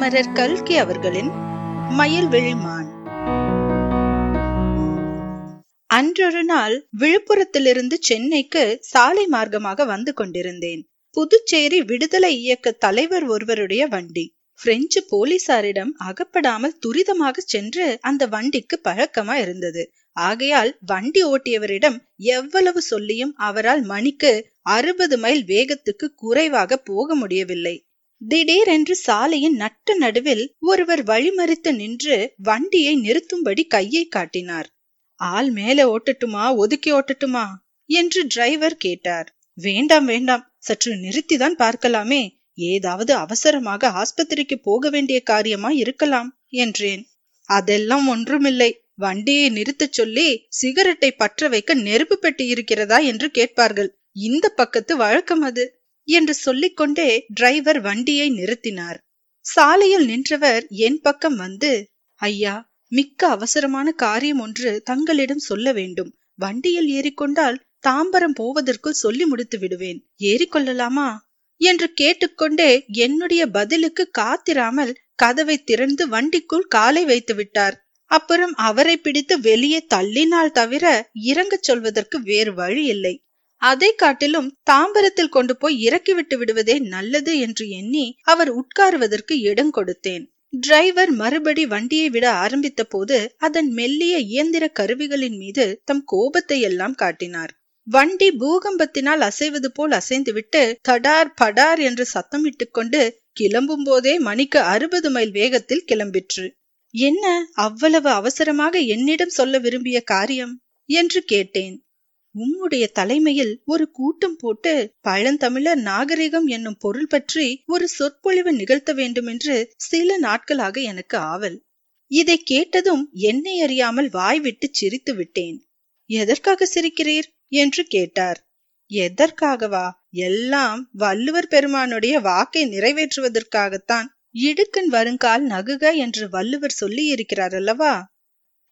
அமரர் கல்கி அவர்களின் மயில்விழி மான் அன்றொரு நாள் விழுப்புரத்திலிருந்து சென்னைக்கு சாலை மார்க்கமாக வந்து கொண்டிருந்தேன். புதுச்சேரி விடுதலை இயக்க தலைவர் ஒருவருடைய வண்டி. பிரெஞ்சு போலீசாரிடம் அகப்படாமல் துரிதமாக சென்று அந்த வண்டிக்கு பழக்கமா இருந்தது. ஆகையால் வண்டி ஓட்டியவரிடம் எவ்வளவு சொல்லியும் அவரால் மணிக்கு அறுபது மைல் வேகத்துக்கு குறைவாக போக முடியவில்லை. திடீரென்று சாலையின் நட்டு நடுவில் ஒருவர் வழிமறித்து நின்று வண்டியை நிறுத்தும்படி கையை காட்டினார். ஆள் மேலே ஓட்டட்டுமா ஒதுக்கி ஓட்டட்டுமா? என்று டிரைவர் கேட்டார். வேண்டாம் வேண்டாம். சற்று நிறுத்திதான் பார்க்கலாமே. ஏதாவது அவசரமாக ஆஸ்பத்திரிக்கு போக வேண்டிய காரியமா இருக்கலாம் என்றேன். அதெல்லாம் ஒன்றுமில்லை. வண்டியை நிறுத்தச் சொல்லி சிகரெட்டை பற்ற வைக்க நெருப்பு பெட்டி இருக்கிறதா? என்று கேட்பார்கள். இந்த பக்கத்து வழக்கம் அது. என்று சொல்லிக்கொண்டே டிரைவர் வண்டியை நிறுத்தினார். சாலையில் நின்றவர் என் பக்கம் வந்து ஐயா மிக்க அவசரமான காரியம் ஒன்று தங்களிடம் சொல்ல வேண்டும். வண்டியில் ஏறிக்கொண்டால் தாம்பரம் போவதற்குள் சொல்லி முடித்து விடுவேன். ஏறிக்கொள்ளலாமா என்று கேட்டுக்கொண்டே என்னுடைய பதிலுக்கு காத்திராமல் கதவை திறந்து வண்டிக்குள் காலை வைத்து விட்டார். அப்புறம் அவரை பிடித்து வெளியே தள்ளினால் தவிர இறங்கச் சொல்வதற்கு வேறு வழி இல்லை. அதை காட்டிலும் தாம்பரத்தில் கொண்டு போய் இறக்கிவிட்டு விடுவதே நல்லது என்று எண்ணி அவர் உட்காருவதற்கு இடம் கொடுத்தேன். டிரைவர் மறுபடி வண்டியை விட ஆரம்பித்த போது அதன் மெல்லிய இயந்திர கருவிகளின் மீது தம் கோபத்தை எல்லாம் காட்டினார். வண்டி பூகம்பத்தினால் அசைவது போல் அசைந்துவிட்டு தடார் படார் என்று சத்தமிட்டு கொண்டு கிளம்பும் போதே மணிக்கு அறுபது மைல் வேகத்தில் கிளம்பிற்று. என்ன அவ்வளவு அவசரமாக என்னிடம் சொல்ல விரும்பிய காரியம்? என்று கேட்டேன். உம்முடைய தலைமையில் ஒரு கூட்டம் போட்டு பழந்தமிழர் நாகரிகம் என்னும் பொருள் பற்றி ஒரு சொற்பொழிவு நிகழ்த்த வேண்டும் என்று சில நாட்களாக எனக்கு ஆவல். இதை கேட்டதும் என்னை அறியாமல் வாய்விட்டு சிரித்து விட்டேன். எதற்காக சிரிக்கிறீர்? என்று கேட்டார். எதற்காகவா? எல்லாம் வள்ளுவர் பெருமானுடைய வாக்கை நிறைவேற்றுவதற்காகத்தான். இடுக்கன் வருங்கால் நகுக என்று வள்ளுவர் சொல்லி இருக்கிறார் அல்லவா?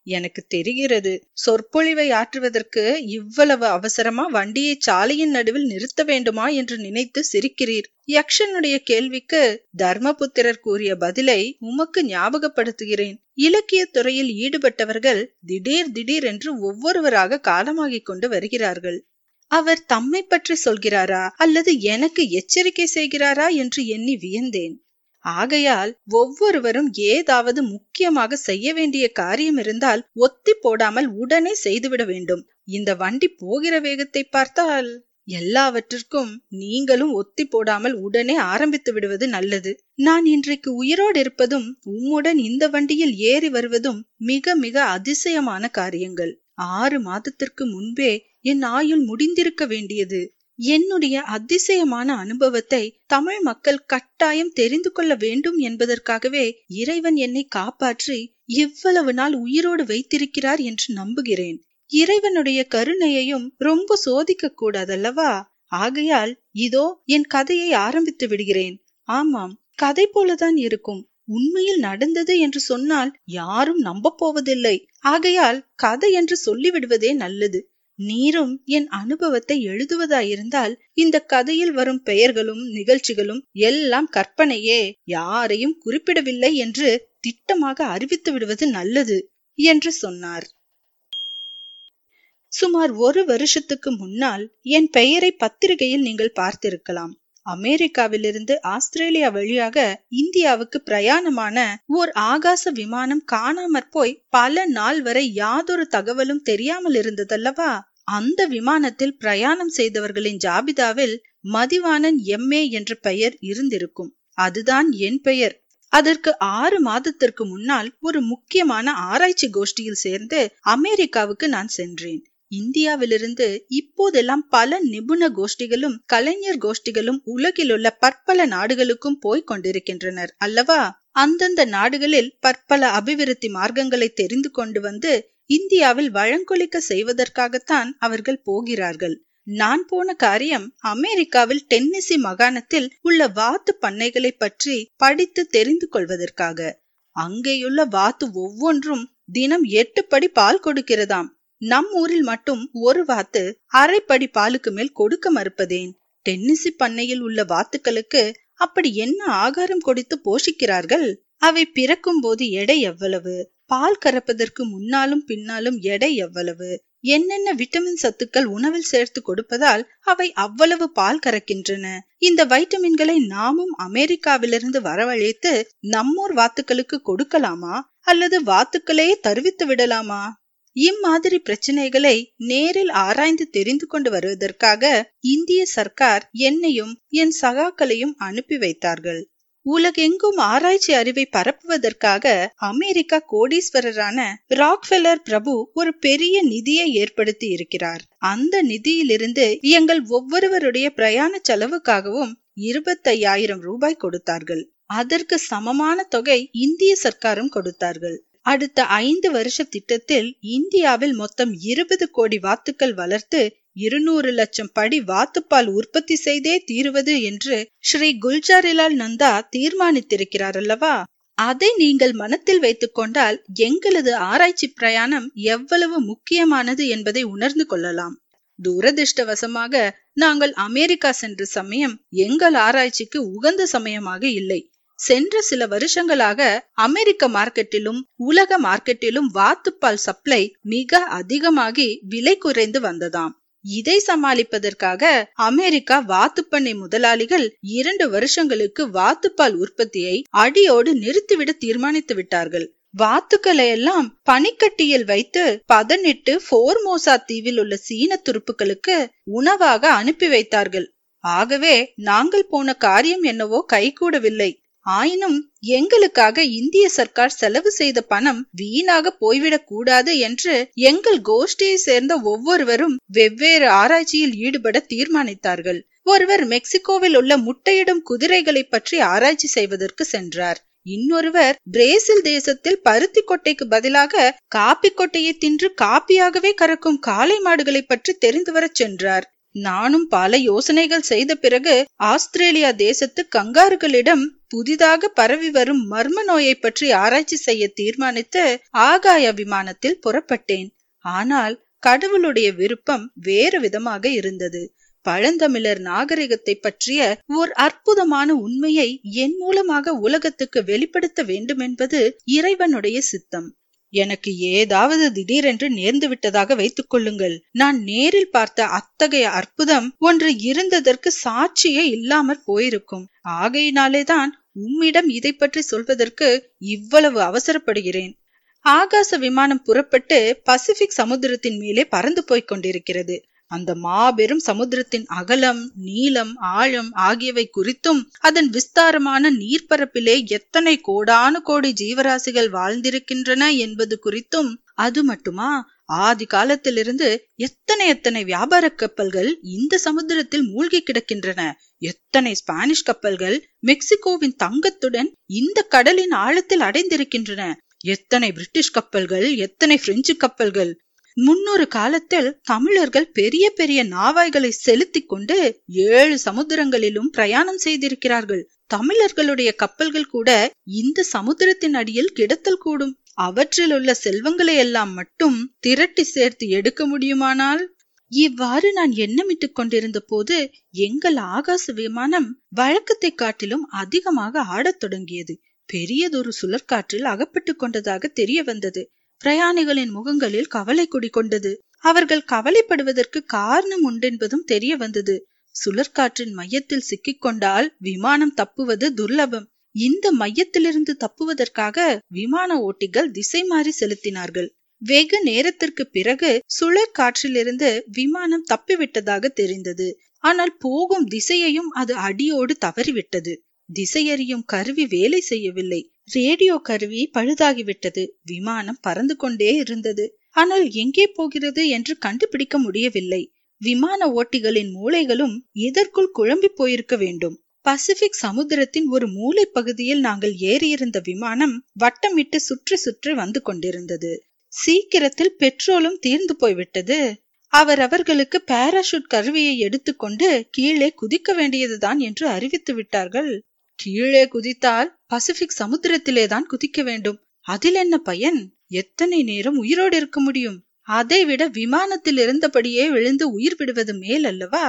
எனக்கு தெரிகிறது. சொற்பொழிவை ஆற்றுவதற்கு இவ்வளவு அவசரமா வண்டியை சாலையின் நடுவில் நிறுத்த வேண்டுமா என்று நினைத்து சிரிக்கிறீர். யக்ஷனுடைய கேள்விக்கு தர்மபுத்திரர் கூறிய பதிலை உமக்கு ஞாபகப்படுத்துகிறேன். இலக்கிய துறையில் ஈடுபட்டவர்கள் திடீர் திடீர் என்று ஒவ்வொருவராக காலமாகிக் கொண்டு வருகிறார்கள். அவர் தம்மை பற்றி சொல்கிறாரா அல்லது எனக்கு எச்சரிக்கை செய்கிறாரா என்று எண்ணி வியந்தேன். ஆகையால் ஒவ்வொருவரும் ஏதாவது முக்கியமாக செய்ய வேண்டிய காரியம் இருந்தால் ஒத்தி போடாமல் உடனே செய்துவிட வேண்டும். இந்த வண்டி போகிற வேகத்தை பார்த்தால் எல்லாவற்றிற்கும் நீங்களும் ஒத்தி போடாமல் உடனே ஆரம்பித்து விடுவது நல்லது. நான் இன்றைக்கு உயிரோடு இருப்பதும் உம்முடன் இந்த வண்டியில் ஏறி வருவதும் மிக மிக அதிசயமான காரியங்கள். ஆறு மாதத்திற்கு முன்பே என் ஆயுள் முடிந்திருக்க வேண்டியது. என்னுடைய அதிசயமான அனுபவத்தை தமிழ் மக்கள் கட்டாயம் தெரிந்து கொள்ள வேண்டும் என்பதற்காகவே இறைவன் என்னை காப்பாற்றி இவ்வளவு நாள் உயிரோடு வைத்திருக்கிறார் என்று நம்புகிறேன். இறைவனுடைய கருணையையும் ரொம்ப சோதிக்க கூடாதல்லவா ஆகையால் இதோ என் கதையை ஆரம்பித்து விடுகிறேன். ஆமாம் கதை போலதான் இருக்கும். உண்மையில் நடந்தது என்று சொன்னால் யாரும் நம்ப போவதில்லை. ஆகையால் கதை என்று சொல்லிவிடுவதே நல்லது. நீரும் என் அனுபவத்தை எழுதுவதாயிருந்தால் இந்த கதையில் வரும் பெயர்களும் நிகழ்ச்சிகளும் எல்லாம் கற்பனையே. யாரையும் குறிப்பிடவில்லை என்று திட்டமாக அறிவித்து விடுவது நல்லது என்று சொன்னார். சுமார் ஒரு வருஷத்துக்கு முன்னால் என் பெயரை பத்திரிகையில் நீங்கள் பார்த்திருக்கலாம். அமெரிக்காவிலிருந்து ஆஸ்திரேலியா வழியாக இந்தியாவுக்கு பிரயாணமான ஓர் ஆகாச விமானம் காணாமற் போய் பல நாள் வரை யாதொரு தகவலும் தெரியாமல் இருந்ததல்லவா? அந்த விமானத்தில் பிரயாணம் செய்தவர்களின் ஜாபிதாவில் மதிவாணன் எம்ஏ என்ற பெயர் இருந்திருக்கும். அதுதான் என் பெயர். அதற்கு ஆறு மாதத்திற்கு முன்னால் ஒரு முக்கியமான ஆராய்ச்சி கோஷ்டியில் சேர்ந்து அமெரிக்காவுக்கு நான் சென்றேன். இந்தியாவிலிருந்து இப்போதெல்லாம் பல நிபுண கோஷ்டிகளும் கலைஞர் கோஷ்டிகளும் உலகிலுள்ள பற்பல நாடுகளுக்கும் போய்க் கொண்டிருக்கின்றனர் அல்லவா? அந்தந்த நாடுகளில் பற்பல அபிவிருத்தி மார்க்கங்களை தெரிந்து கொண்டு வந்து இந்தியாவில் வழங்கொலிக்க செய்வதற்காகத்தான் அவர்கள் போகிறார்கள். நான் போன காரியம் அமெரிக்காவில் டென்னிசி மாகாணத்தில் உள்ள வாத்து பண்ணைகளை பற்றி படித்து தெரிந்து கொள்வதற்காக. அங்கேயுள்ள வாத்து ஒவ்வொன்றும் தினம் எட்டு படி பால் கொடுக்கிறதாம். நம் ஊரில் மட்டும் ஒரு வாத்து அரைப்படி பாலுக்கு மேல் கொடுக்க மறுப்பதேன்? டென்னிசி பண்ணையில் உள்ள வாத்துக்களுக்கு அப்படி என்ன ஆகாரம் கொடுத்து போஷிக்கிறார்கள்? அவை பிறக்கும் போது எடை எவ்வளவு? பால் கறப்பதற்கு முன்னாலும் பின்னாலும் எடை எவ்வளவு? என்னென்ன விட்டமின் சத்துக்கள் உணவில் சேர்த்து கொடுப்பதால் அவை அவ்வளவு பால் கறக்கின்றன? இந்த வைட்டமின்களை நாமும் அமெரிக்காவிலிருந்து வரவழைத்து நம்மூர் வாத்துக்களுக்கு கொடுக்கலாமா? அல்லது வாத்துக்களே தருவித்து விடலாமா? இம்மாதிரி பிரச்சனைகளை நேரில் ஆராய்ந்து தெரிந்து கொண்டு வருவதற்காக இந்திய சர்க்கார் என்னையும் என் சகாக்களையும் அனுப்பி வைத்தார்கள். உலகெங்கும் ஆராய்ச்சி அறிவை பரப்புவதற்காக அமெரிக்கா கோடீஸ்வரரான ராக்ஃபெல்லர் பிரபு ஒரு பெரிய நிதியை ஏற்படுத்தி இருக்கிறார். அந்த நிதியிலிருந்து எங்கள் ஒவ்வொருவருடைய பிரயாண செலவுக்காகவும் இருபத்தையாயிரம் ரூபாய் கொடுத்தார்கள். அதற்கு சமமான தொகை இந்திய சர்க்காரும் கொடுத்தார்கள். அடுத்த ஐந்து வருஷ திட்டத்தில் இந்தியாவில் மொத்தம் இருபது கோடி வாத்துக்கள் வளர்த்து இருநூறு லட்சம் படி வாத்துப்பால் உற்பத்தி செய்தே தீருவது என்று ஸ்ரீ குல்ஜாரிலால் நந்தா தீர்மானித்திருக்கிறார் அல்லவா அதை நீங்கள் மனத்தில் வைத்துக் கொண்டால் எங்களது ஆராய்ச்சி பிரயாணம் எவ்வளவு முக்கியமானது என்பதை உணர்ந்து கொள்ளலாம். துரதிருஷ்டவசமாக நாங்கள் அமெரிக்கா சென்ற சமயம் எங்கள் ஆராய்ச்சிக்கு உகந்த சமயமாக இல்லை. சென்ற சில வருஷங்களாக அமெரிக்க மார்க்கெட்டிலும் உலக மார்க்கெட்டிலும் வாத்துப்பால் சப்ளை மிக அதிகமாகி விலை குறைந்து வந்ததாம். இதை சமாளிப்பதற்காக அமெரிக்கா வாத்துப்பண்ணை முதலாளிகள் இரண்டு வருஷங்களுக்கு வாத்துப்பால் உற்பத்தியை அடியோடு நிறுத்திவிட தீர்மானித்து விட்டார்கள். வாத்துக்களை எல்லாம் பனிக்கட்டியில் வைத்து பதனிட்டு போர்மோசா தீவில் உள்ள சீன துருப்புகளுக்கு உணவாக அனுப்பி வைத்தார்கள். ஆகவே நாங்கள் போன காரியம் என்னவோ கைகூடவில்லை. ஆயினும் எங்களுக்காக இந்திய சர்க்கார் செலவு செய்த பணம் வீணாக போய்விடக் கூடாது என்று எங்கள் கோஷ்டியை சேர்ந்த ஒவ்வொருவரும் வெவ்வேறு ஆராய்ச்சியில் ஈடுபட தீர்மானித்தார்கள். ஒருவர் மெக்சிகோவில் உள்ள முட்டையிடும் குதிரைகளை பற்றி ஆராய்ச்சி செய்வதற்கு சென்றார். இன்னொருவர் பிரேசில் தேசத்தில் பருத்தி கொட்டைக்கு பதிலாக காப்பி கொட்டையை தின்று காப்பியாகவே கறக்கும் காளை மாடுகளை பற்றி தெரிந்து வரச் சென்றார். நானும் பல யோசனைகள் செய்த பிறகு ஆஸ்திரேலியா தேசத்து கங்காருகளிடம் புதிதாக பரவி வரும் மர்ம நோயை பற்றி ஆராய்ச்சி செய்ய தீர்மானித்து ஆகாய விமானத்தில் புறப்பட்டேன். ஆனால் கடவுளுடைய விருப்பம் வேறு விதமாக இருந்தது. பழந்தமிழர் நாகரிகத்தை பற்றிய ஓர் அற்புதமான உண்மையை என் மூலமாக உலகத்துக்கு வெளிப்படுத்த வேண்டும் என்பது இறைவனுடைய சித்தம். எனக்கு ஏதாவது திடீரென்று நேர்ந்து விட்டதாக வைத்துக் கொள்ளுங்கள். நான் நேரில் பார்த்த அத்தகைய அற்புதம் ஒன்று இருந்ததற்கு சாட்சியே இல்லாமற் போயிருக்கும். ஆகையினாலேதான் உம்மிடம் இதை பற்றி சொல்வதற்கு இவ்வளவு அவசரப்படுகிறேன். ஆகாச விமானம் புறப்பட்டு பசிபிக் சமுத்திரத்தின் மேலே பறந்து போய்க் கொண்டிருக்கிறது. அந்த மாபெரும் சமுத்திரத்தின் அகலம் நீளம் ஆழம் ஆகியவை குறித்தும் அதன் விஸ்தாரமான நீர்ப்பரப்பிலே எத்தனை கோடானு கோடி ஜீவராசிகள் வாழ்ந்திருக்கின்றன என்பது குறித்தும் அது மட்டுமா? ஆதி காலத்திலிருந்து எத்தனை எத்தனை வியாபார கப்பல்கள் இந்த சமுத்திரத்தில் மூழ்கி கிடக்கின்றன? எத்தனை ஸ்பானிஷ் கப்பல்கள் மெக்சிகோவின் தங்கத்துடன் இந்த கடலின் ஆழத்தில் அடைந்திருக்கின்றன? எத்தனை பிரிட்டிஷ் கப்பல்கள் எத்தனை பிரெஞ்சு கப்பல்கள்? முன்னொரு காலத்தில் தமிழர்கள் பெரிய பெரிய நாவாய்களை செலுத்தி கொண்டு ஏழு சமுத்திரங்களிலும் பிரயாணம் செய்திருக்கிறார்கள். தமிழர்களுடைய கப்பல்கள் கூட இந்த சமுத்திரத்தின் அடியில் கிடத்தல் கூடும். அவற்றில் உள்ள செல்வங்களை எல்லாம் மட்டும் திரட்டி சேர்த்து எடுக்க முடியுமானால்? இவ்வாறு நான் எண்ணமிட்டுக் கொண்டிருந்த போது எங்கள் ஆகாச விமானம் வழக்கத்தை காட்டிலும் அதிகமாக ஆடத் தொடங்கியது. பெரியதொரு சுழற்காற்றில் அகப்பட்டு கொண்டதாக தெரிய வந்தது. பிரயாணிகளின் முகங்களில் கவலை குடிகொண்டது. அவர்கள் கவலைப்படுவதற்கு காரணம் உண்டென்பதும் தெரிய வந்தது. சுழற்காற்றின் மையத்தில் சிக்கிக்கொண்டால் விமானம் தப்புவது துர்லபம். இந்த மையத்திலிருந்து தப்புவதற்காக விமான ஓட்டிகள் திசை மாறி செலுத்தினார்கள். வெகு நேரத்திற்கு பிறகு சுழற்காற்றிலிருந்து விமானம் தப்பிவிட்டதாக தெரிந்தது. ஆனால் போகும் திசையையும் அது அடியோடு தவறிவிட்டது. திசையறியும் கருவி வேலை செய்யவில்லை. ரேடியோ கருவி பழுதாகிவிட்டது. விமானம் பறந்து கொண்டே இருந்தது. ஆனால் எங்கே போகிறது என்று கண்டுபிடிக்க முடியவில்லை. விமான ஓட்டிகளின் மூளைகளும் இதற்குள் குழம்பி போயிருக்க வேண்டும். பசிபிக் சமுத்திரத்தின் ஒரு மூலை பகுதியில் நாங்கள் ஏறியிருந்த விமானம் வட்டமிட்டு சுற்றி சுற்றி வந்து கொண்டிருந்தது. சீக்கிரத்தில் பெட்ரோலும் தீர்ந்து போய்விட்டது. அவர் அவர்களுக்கு பாராஷூட் கருவியை எடுத்துக்கொண்டு கீழே குதிக்க வேண்டியதுதான் என்று அறிவித்து விட்டார்கள். கீழே குதித்தால் பசிபிக் சமுத்திரத்திலே தான் குதிக்க வேண்டும். அதில் என்ன பயன்? எத்தனை நேரம் உயிரோடு இருக்க முடியும்? அதைவிட விமானத்தில் இருந்தபடியே விழுந்து உயிர் விடுவது மேல் அல்லவா?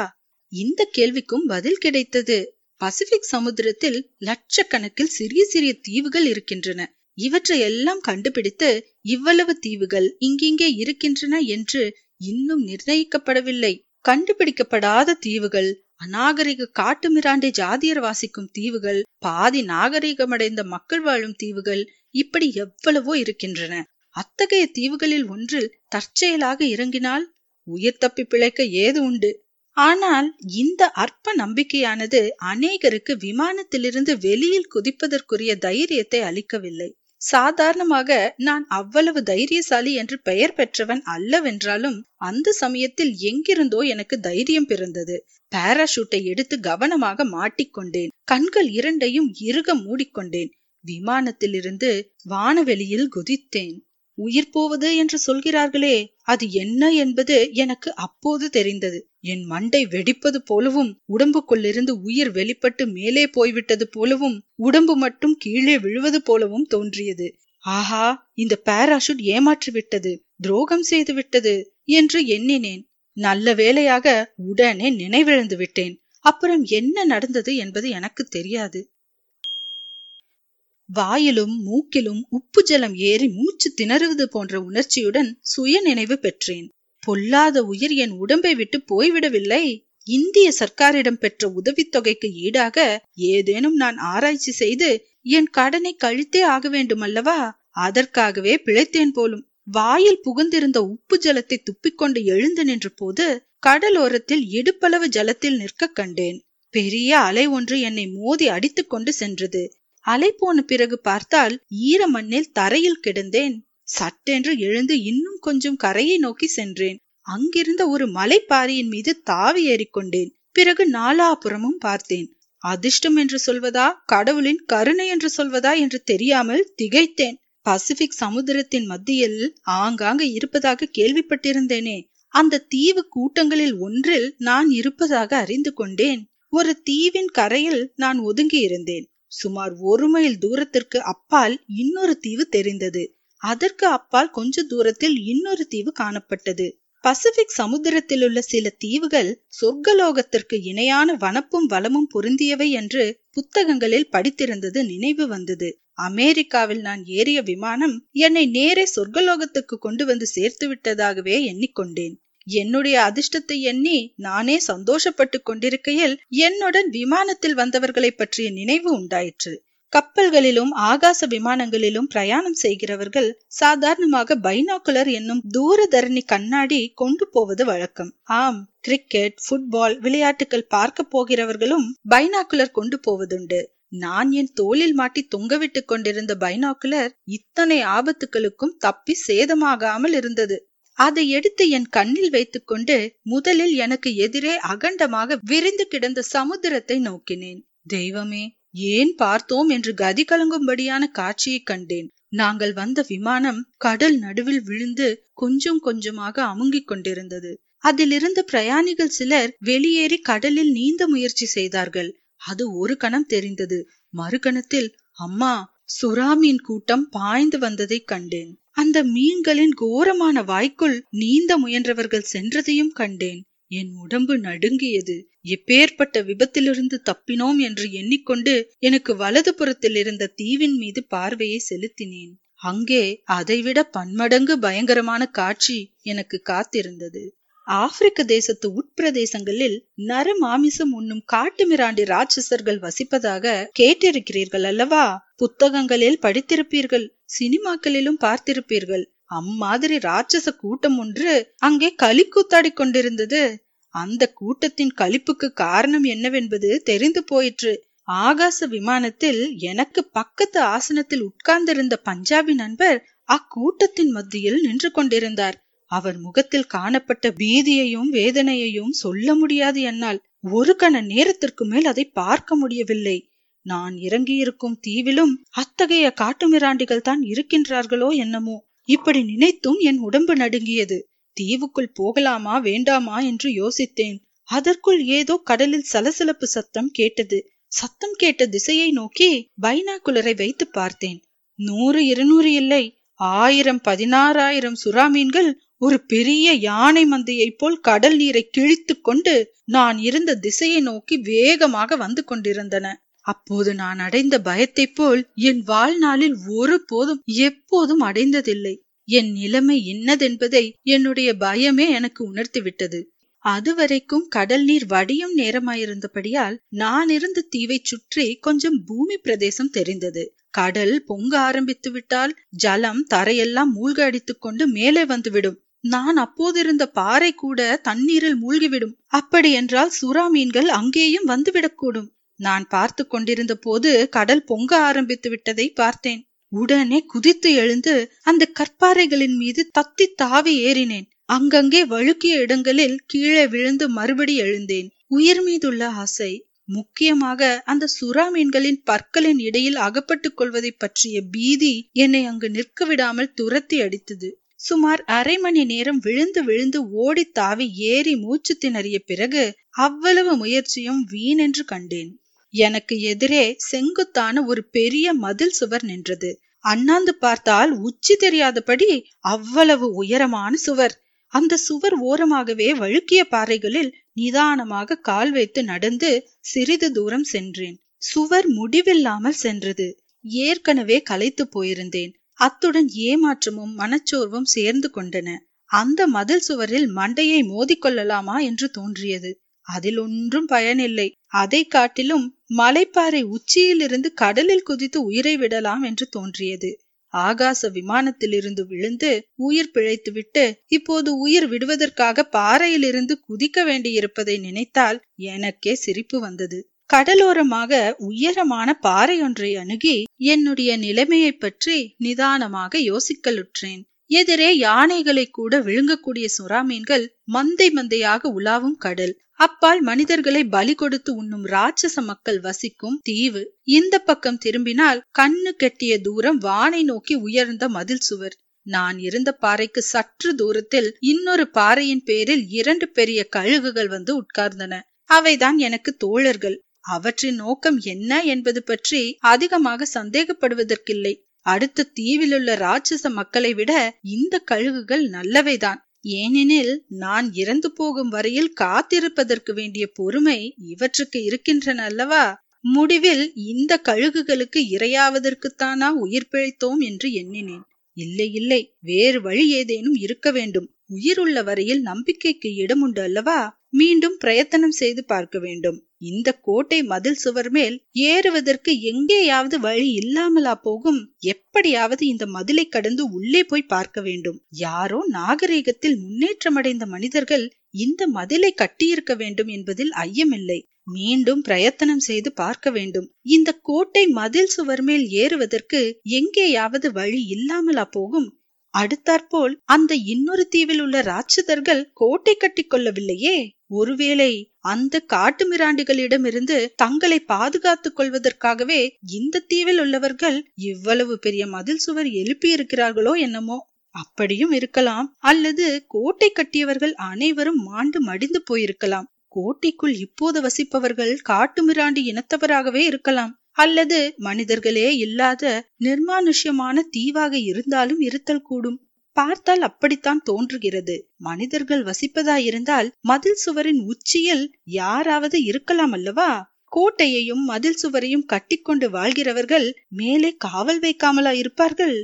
இந்த கேள்விக்கும் பதில் கிடைத்தது. பசிபிக் சமுத்திரத்தில் லட்சக்கணக்கில் சிறிய சிறிய தீவுகள் இருக்கின்றன. இவற்றை எல்லாம் கண்டுபிடித்து இவ்வளவு தீவுகள் இங்கிங்கே இருக்கின்றன என்று இன்னும் நிர்ணயிக்கப்படவில்லை. கண்டுபிடிக்கப்படாத தீவுகள் அநாகரிக காட்டுமிராண்டை ஜாதியர் வாசிக்கும் தீவுகள் பாதி நாகரிகமடைந்த மக்கள் வாழும் தீவுகள் இப்படி எவ்வளவோ இருக்கின்றன. அத்தகைய தீவுகளில் ஒன்றில் தற்செயலாக இறங்கினால் உயிர் தப்பி பிழைக்க ஏது உண்டு? ஆனால் இந்த அற்ப நம்பிக்கையானது அநேகருக்கு விமானத்திலிருந்து வெளியில் குதிப்பதற்குரிய தைரியத்தை அளிக்கவில்லை. சாதாரணமாக நான் அவ்வளவு தைரியசாலி என்று பெயர் பெற்றவன் அல்லவென்றாலும் அந்த சமயத்தில் எங்கிருந்தோ எனக்கு தைரியம் பிறந்தது. பாராஷூட்டை எடுத்து கவனமாக மாட்டிக்கொண்டேன். கண்கள் இரண்டையும் இறுக மூடிக்கொண்டேன். விமானத்திலிருந்து வானவெளியில் குதித்தேன். உயிர் போவது என்று சொல்கிறார்களே அது என்ன என்பது எனக்கு அப்போது தெரிந்தது. என் மண்டை வெடிப்பது போலவும் உடம்புக்குள்ளிருந்து உயிர் வெளிப்பட்டு மேலே போய்விட்டது போலவும் உடம்பு மட்டும் கீழே விழுவது போலவும் தோன்றியது. ஆஹா இந்த பாராஷூட் ஏமாற்றிவிட்டது துரோகம் செய்து விட்டது என்று எண்ணினேன். நல்ல வேளையாக உடனே நினைவிழந்து விட்டேன். அப்புறம் என்ன நடந்தது என்பது எனக்கு தெரியாது. வாயிலும் மூக்கிலும் உப்பு ஜலம் ஏறி மூச்சு திணறுவது போன்ற உணர்ச்சியுடன் சுய நினைவு பெற்றேன். பொல்லாத உயிர் என் உடம்பை விட்டு போய்விடவில்லை. இந்திய சர்க்காரிடம் பெற்ற உதவித்தொகைக்கு ஈடாக ஏதேனும் நான் ஆராய்ச்சி செய்து என் கடனை கழித்தே ஆக வேண்டுமல்லவா? அதற்காகவே பிழைத்தேன் போலும். வாயில் புகுந்திருந்த உப்பு ஜலத்தை துப்பிக்கொண்டு எழுந்து நின்ற போது கடலோரத்தில் இடுப்பளவு ஜலத்தில் நிற்க கண்டேன். பெரிய அலை ஒன்று என்னை மோதி அடித்துக் கொண்டு சென்றது. அலை போன பிறகு பார்த்தால் ஈர மண்ணில் தரையில் கிடந்தேன். சட்டென்று எழுந்து இன்னும் கொஞ்சம் கரையை நோக்கி சென்றேன். அங்கிருந்த ஒரு மலைப்பாரியின் மீது தாவி ஏறிக்கொண்டேன் பிறகு நாலாபுறமும் பார்த்தேன். அதிர்ஷ்டம் என்று சொல்வதா கடவுளின் கருணை என்று சொல்வதா என்று தெரியாமல் திகைத்தேன். பசிபிக் சமுத்திரத்தின் மத்தியில் ஆங்காங்க இருப்பதாக கேள்விப்பட்டிருந்தேனே. அந்த தீவு கூட்டங்களில் ஒன்றில் நான் இருப்பதாக அறிந்து கொண்டேன். ஒரு தீவின் கரையில் நான் ஒதுங்கி இருந்தேன் சுமார் ஒரு மைல் தூரத்திற்கு அப்பால் இன்னொரு தீவு தெரிந்தது. அதற்கு அப்பால் கொஞ்ச தூரத்தில் இன்னொரு தீவு காணப்பட்டது. பசிபிக் சமுத்திரத்தில் உள்ள சில தீவுகள் சொர்க்கலோகத்திற்கு இணையான வனப்பும் வளமும் பொருந்தியவை என்று புத்தகங்களில் படித்திருந்தது நினைவு வந்தது. அமெரிக்காவில் நான் ஏறிய விமானம் என்னை நேரே சொர்க்கலோகத்துக்கு கொண்டு வந்து சேர்த்து விட்டதாகவே எண்ணிக்கொண்டேன். என்னுடைய அதிர்ஷ்டத்தை எண்ணி நானே சந்தோஷப்பட்டு கொண்டிருக்கையில் என்னுடன் விமானத்தில் வந்தவர்களை பற்றிய நினைவு உண்டாயிற்று. கப்பல்களிலும் ஆகாச விமானங்களிலும் பிரயாணம் செய்கிறவர்கள் சாதாரணமாக பைனாக்குலர் என்னும் தூரதரணி கண்ணாடி கொண்டு போவது வழக்கம். ஆம் கிரிக்கெட் ஃபுட்பால் விளையாட்டுகள் பார்க்க போகிறவர்களும் பைனாக்குலர் கொண்டு போவதுண்டு. நான் என் தோளில் மாட்டி தொங்கவிட்டுக் கொண்டிருந்த பைனாக்குலர் இத்தனை ஆபத்துகளுக்கும் தப்பி சேதமாகாமல் இருந்தது. அதை எடுத்து என் கண்ணில் வைத்துக்கொண்டு முதலில் எனக்கு எதிரே அகண்டமாக விரிந்து கிடந்த சமுத்திரத்தை நோக்கினேன். தெய்வமே ஏன் பார்த்தோம்? என்று கதி கலங்கும்படியான காட்சியை கண்டேன். நாங்கள் வந்த விமானம் கடல் நடுவில் விழுந்து கொஞ்சம் கொஞ்சமாக அமுங்கிக் கொண்டிருந்தது. அதிலிருந்த பிரயாணிகள் சிலர் வெளியேறி கடலில் நீந்த முயற்சி செய்தார்கள். அது ஒரு கணம் தெரிந்தது. மறுகணத்தில் அம்மா சுறாமீன் கூட்டம் பாய்ந்து வந்ததை கண்டேன். அந்த மீன்களின் கோரமான வாய்க்குள் நீந்த முயன்றவர்கள் சென்றதையும் கண்டேன். என் உடம்பு நடுங்கியது. எப்பேற்பட்ட விபத்திலிருந்து தப்பினோம் என்று எண்ணிக்கொண்டு எனக்கு வலது புறத்தில் இருந்த தீவின் மீது பார்வையை செலுத்தினேன். அங்கே அதைவிட பன்மடங்கு பயங்கரமான காட்சி எனக்கு காத்திருந்தது. ஆப்பிரிக்க தேசத்து உட்பிரதேசங்களில் நர மாமிசம் உண்ணும் காட்டுமிராண்டி ராட்சசர்கள் வசிப்பதாக கேட்டிருக்கிறீர்கள் அல்லவா? புத்தகங்களில் படித்திருப்பீர்கள் சினிமாக்களிலும் பார்த்திருப்பீர்கள். அம்மாதிரி ராட்சச கூட்டம் ஒன்று அங்கே களி கூத்தாடி கொண்டிருந்தது. அந்த கூட்டத்தின் களிப்புக்கு காரணம் என்னவென்பது தெரிந்து போயிற்று. ஆகாச விமானத்தில் எனக்கு பக்கத்து ஆசனத்தில் உட்கார்ந்திருந்த பஞ்சாபி நண்பர் அக்கூட்டத்தின் மத்தியில் நின்று கொண்டிருந்தார். அவர் முகத்தில் காணப்பட்ட பீதியையும் வேதனையையும் சொல்ல முடியாது என்னால். ஒரு கண நேரத்திற்கு மேல் அதை பார்க்க முடியவில்லை. நான் இறங்கியிருக்கும் தீவிலும் அத்தகைய காட்டுமிராண்டிகள் தான் இருக்கின்றார்களோ என்னமோ? இப்படி நினைத்தும் என் உடம்பு நடுங்கியது. தீவுக்குள் போகலாமா வேண்டாமா என்று யோசித்தேன். அதற்குள் ஏதோ கடலில் சலசலப்பு சத்தம் கேட்டது. சத்தம் கேட்ட திசையை நோக்கி பைனாகுலரை வைத்து பார்த்தேன். நூறு இருநூறு இல்லை. ஆயிரம் பதினாறாயிரம் சுறா மீன்கள் ஒரு பெரிய யானை மந்தையைப் போல் கடல் நீரை கிழித்து கொண்டு நான் இருந்த திசையை நோக்கி வேகமாக வந்து கொண்டிருந்தன. அப்போது நான் அடைந்த பயத்தைப் போல் என் வாழ்நாளில் ஒரு போதும் எப்போதும் அடைந்ததில்லை. என் நிலைமை என்னதென்பதை என்னுடைய பயமே எனக்கு உணர்த்திவிட்டது. அதுவரைக்கும் கடல் நீர் வடியும் நேரமாயிருந்தபடியால் நான் இருந்த தீவை சுற்றி கொஞ்சம் பூமி பிரதேசம் தெரிந்தது. கடல் பொங்க ஆரம்பித்து விட்டால் ஜலம் தரையெல்லாம் மூழ்க அடித்துக் கொண்டு மேலே வந்துவிடும். நான் அப்போதிருந்த பாறை கூட தண்ணீரில் மூழ்கிவிடும். அப்படி என்றால் சுறா மீன்கள் அங்கேயும் வந்துவிடக்கூடும். நான் பார்த்து கொண்டிருந்த போது கடல் பொங்க ஆரம்பித்து விட்டதை பார்த்தேன். உடனே குதித்து எழுந்து அந்த கற்பாறைகளின் மீது தத்தி தாவி ஏறினேன். அங்கங்கே வழுக்கிய இடங்களில் கீழே விழுந்து மறுபடி எழுந்தேன். உயிர் மீதுள்ள ஆசை முக்கியமாக அந்த சுறா மீன்களின் பற்களின் இடையில் அகப்பட்டுக் கொள்வதை பற்றிய பீதி என்னை அங்கு நிற்க விடாமல் துரத்தி அடித்தது. சுமார் அரை மணி நேரம் விழுந்து விழுந்து ஓடி தாவி ஏறி மூச்சு திணறிய பிறகு அவ்வளவு முயற்சியும் வீணென்று கண்டேன். எனக்கு எதிரே செங்குத்தான ஒரு பெரிய மதில் சுவர் நின்றது. அண்ணாந்து பார்த்தால் உச்சி தெரியாதபடி அவ்வளவு உயரமான சுவர். அந்த சுவர் ஓரமாகவே வழுக்கிய பாறைகளில் நிதானமாக கால் வைத்து நடந்து சிறிது தூரம் சென்றேன். சுவர் முடிவில்லாமல் சென்றது. ஏற்கனவே களைத்து போயிருந்தேன். அத்துடன் ஏமாற்றமும் மனச்சோர்வும் சேர்ந்து கொண்டன. அந்த மதில் சுவரில் மண்டையை மோதிக்கொள்ளலாமா என்று தோன்றியது. அதில் ஒன்றும் பயனில்லை. அதை காட்டிலும் மலைப்பாறை உச்சியிலிருந்து கடலில் குதித்து உயிரை விடலாம் என்று தோன்றியது. ஆகாச விமானத்திலிருந்து விழுந்து உயிர் பிழைத்துவிட்டு இப்போது உயிர் விடுவதற்காக பாறையிலிருந்து குதிக்க வேண்டியிருப்பதை நினைத்தால் எனக்கே சிரிப்பு வந்தது. கடலோரமாக உயரமான பாறை ஒன்றை அணுகி என்னுடைய நிலைமையை பற்றி நிதானமாக யோசிக்கலுற்றேன். எதிரே யானைகளை கூட விழுங்கக்கூடிய சுறா மீன்கள் மந்தை மந்தையாக உலாவும் கடல். அப்பால் மனிதர்களை பலி கொடுத்து உண்ணும் ராட்சச மக்கள் வசிக்கும் தீவு. இந்த பக்கம் திரும்பினால் கண்ணு கெட்டிய தூரம் வானை நோக்கி உயர்ந்த மதில் சுவர். நான் இருந்த பாறைக்கு சற்று தூரத்தில் இன்னொரு பாறையின் பேரில் இரண்டு பெரிய கழுகுகள் வந்து உட்கார்ந்தன. அவைதான் எனக்கு தோழர்கள். அவற்றின் நோக்கம் என்ன என்பது பற்றி அதிகமாக சந்தேகப்படுவதற்கில்லை. அடுத்த தீவிலுள்ள ராட்சச மக்களை விட இந்த கழுகுகள் நல்லவைதான். ஏனெனில் நான் இறந்து போகும் வரையில் காத்திருப்பதற்கு வேண்டிய பொறுமை இவற்றுக்கு இருக்கின்றன அல்லவா? முடிவில் இந்த கழுகுகளுக்கு இரையாவதற்குத்தானா உயிர் பிழைத்தோம் என்று எண்ணினேன். இல்லை இல்லை வேறு வழி ஏதேனும் இருக்க வேண்டும். உயிர் உள்ள வரையில் நம்பிக்கைக்கு இடம் உண்டு அல்லவா? மீண்டும் பிரயத்தனம் செய்து பார்க்க வேண்டும். இந்த கோட்டை மதில் சுவர் மேல் ஏறுவதற்கு எங்கேயாவது வழி இல்லாமலா போகும்? எப்படியாவது இந்த மதிலை கடந்து உள்ளே போய் பார்க்க வேண்டும். யாரோ நாகரீகத்தில் முன்னேற்றமடைந்த மனிதர்கள் இந்த மதிலை கட்டியிருக்க வேண்டும் என்பதில் ஐயமில்லை. மீண்டும் பிரயத்தனம் செய்து பார்க்க வேண்டும். இந்த கோட்டை மதில் சுவர் மேல் ஏறுவதற்கு எங்கேயாவது வழி இல்லாமலா போகும்? அடுத்தாற்போல் அந்த இன்னொரு தீவில் உள்ள ராட்சதர்கள் கோட்டை கட்டிக்கொள்ளவில்லையே ஒருவேளை அந்த காட்டு மிராண்டிகளிடமிருந்து தங்களை பாதுகாத்துக் கொள்வதற்காகவே இந்த தீவில் உள்ளவர்கள் இவ்வளவு பெரிய மதில் சுவர் எழுப்பியிருக்கிறார்களோ என்னமோ. அப்படியும் இருக்கலாம். அல்லது கோட்டை கட்டியவர்கள் அனைவரும் மாண்டு மடிந்து போயிருக்கலாம். கோட்டைக்குள் இப்போது வசிப்பவர்கள் காட்டு மிராண்டி இனத்தவராகவே இருக்கலாம். அல்லது மனிதர்களே இல்லாத நிர்மானுஷ்யமான தீவாக இருந்தாலும் இருத்தல் கூடும். பார்த்தால் அப்படித்தான் தோன்றுகிறது. மனிதர்கள் வசிப்பதாயிருந்தால் மதில் சுவரின் உச்சியில் யாராவது இருக்கலாம் அல்லவா? கோட்டையையும் மதில் சுவரையும் கட்டிக்கொண்டு வாழ்கிறவர்கள் மேலே காவல் வைக்காமலா இருப்பார்கள்?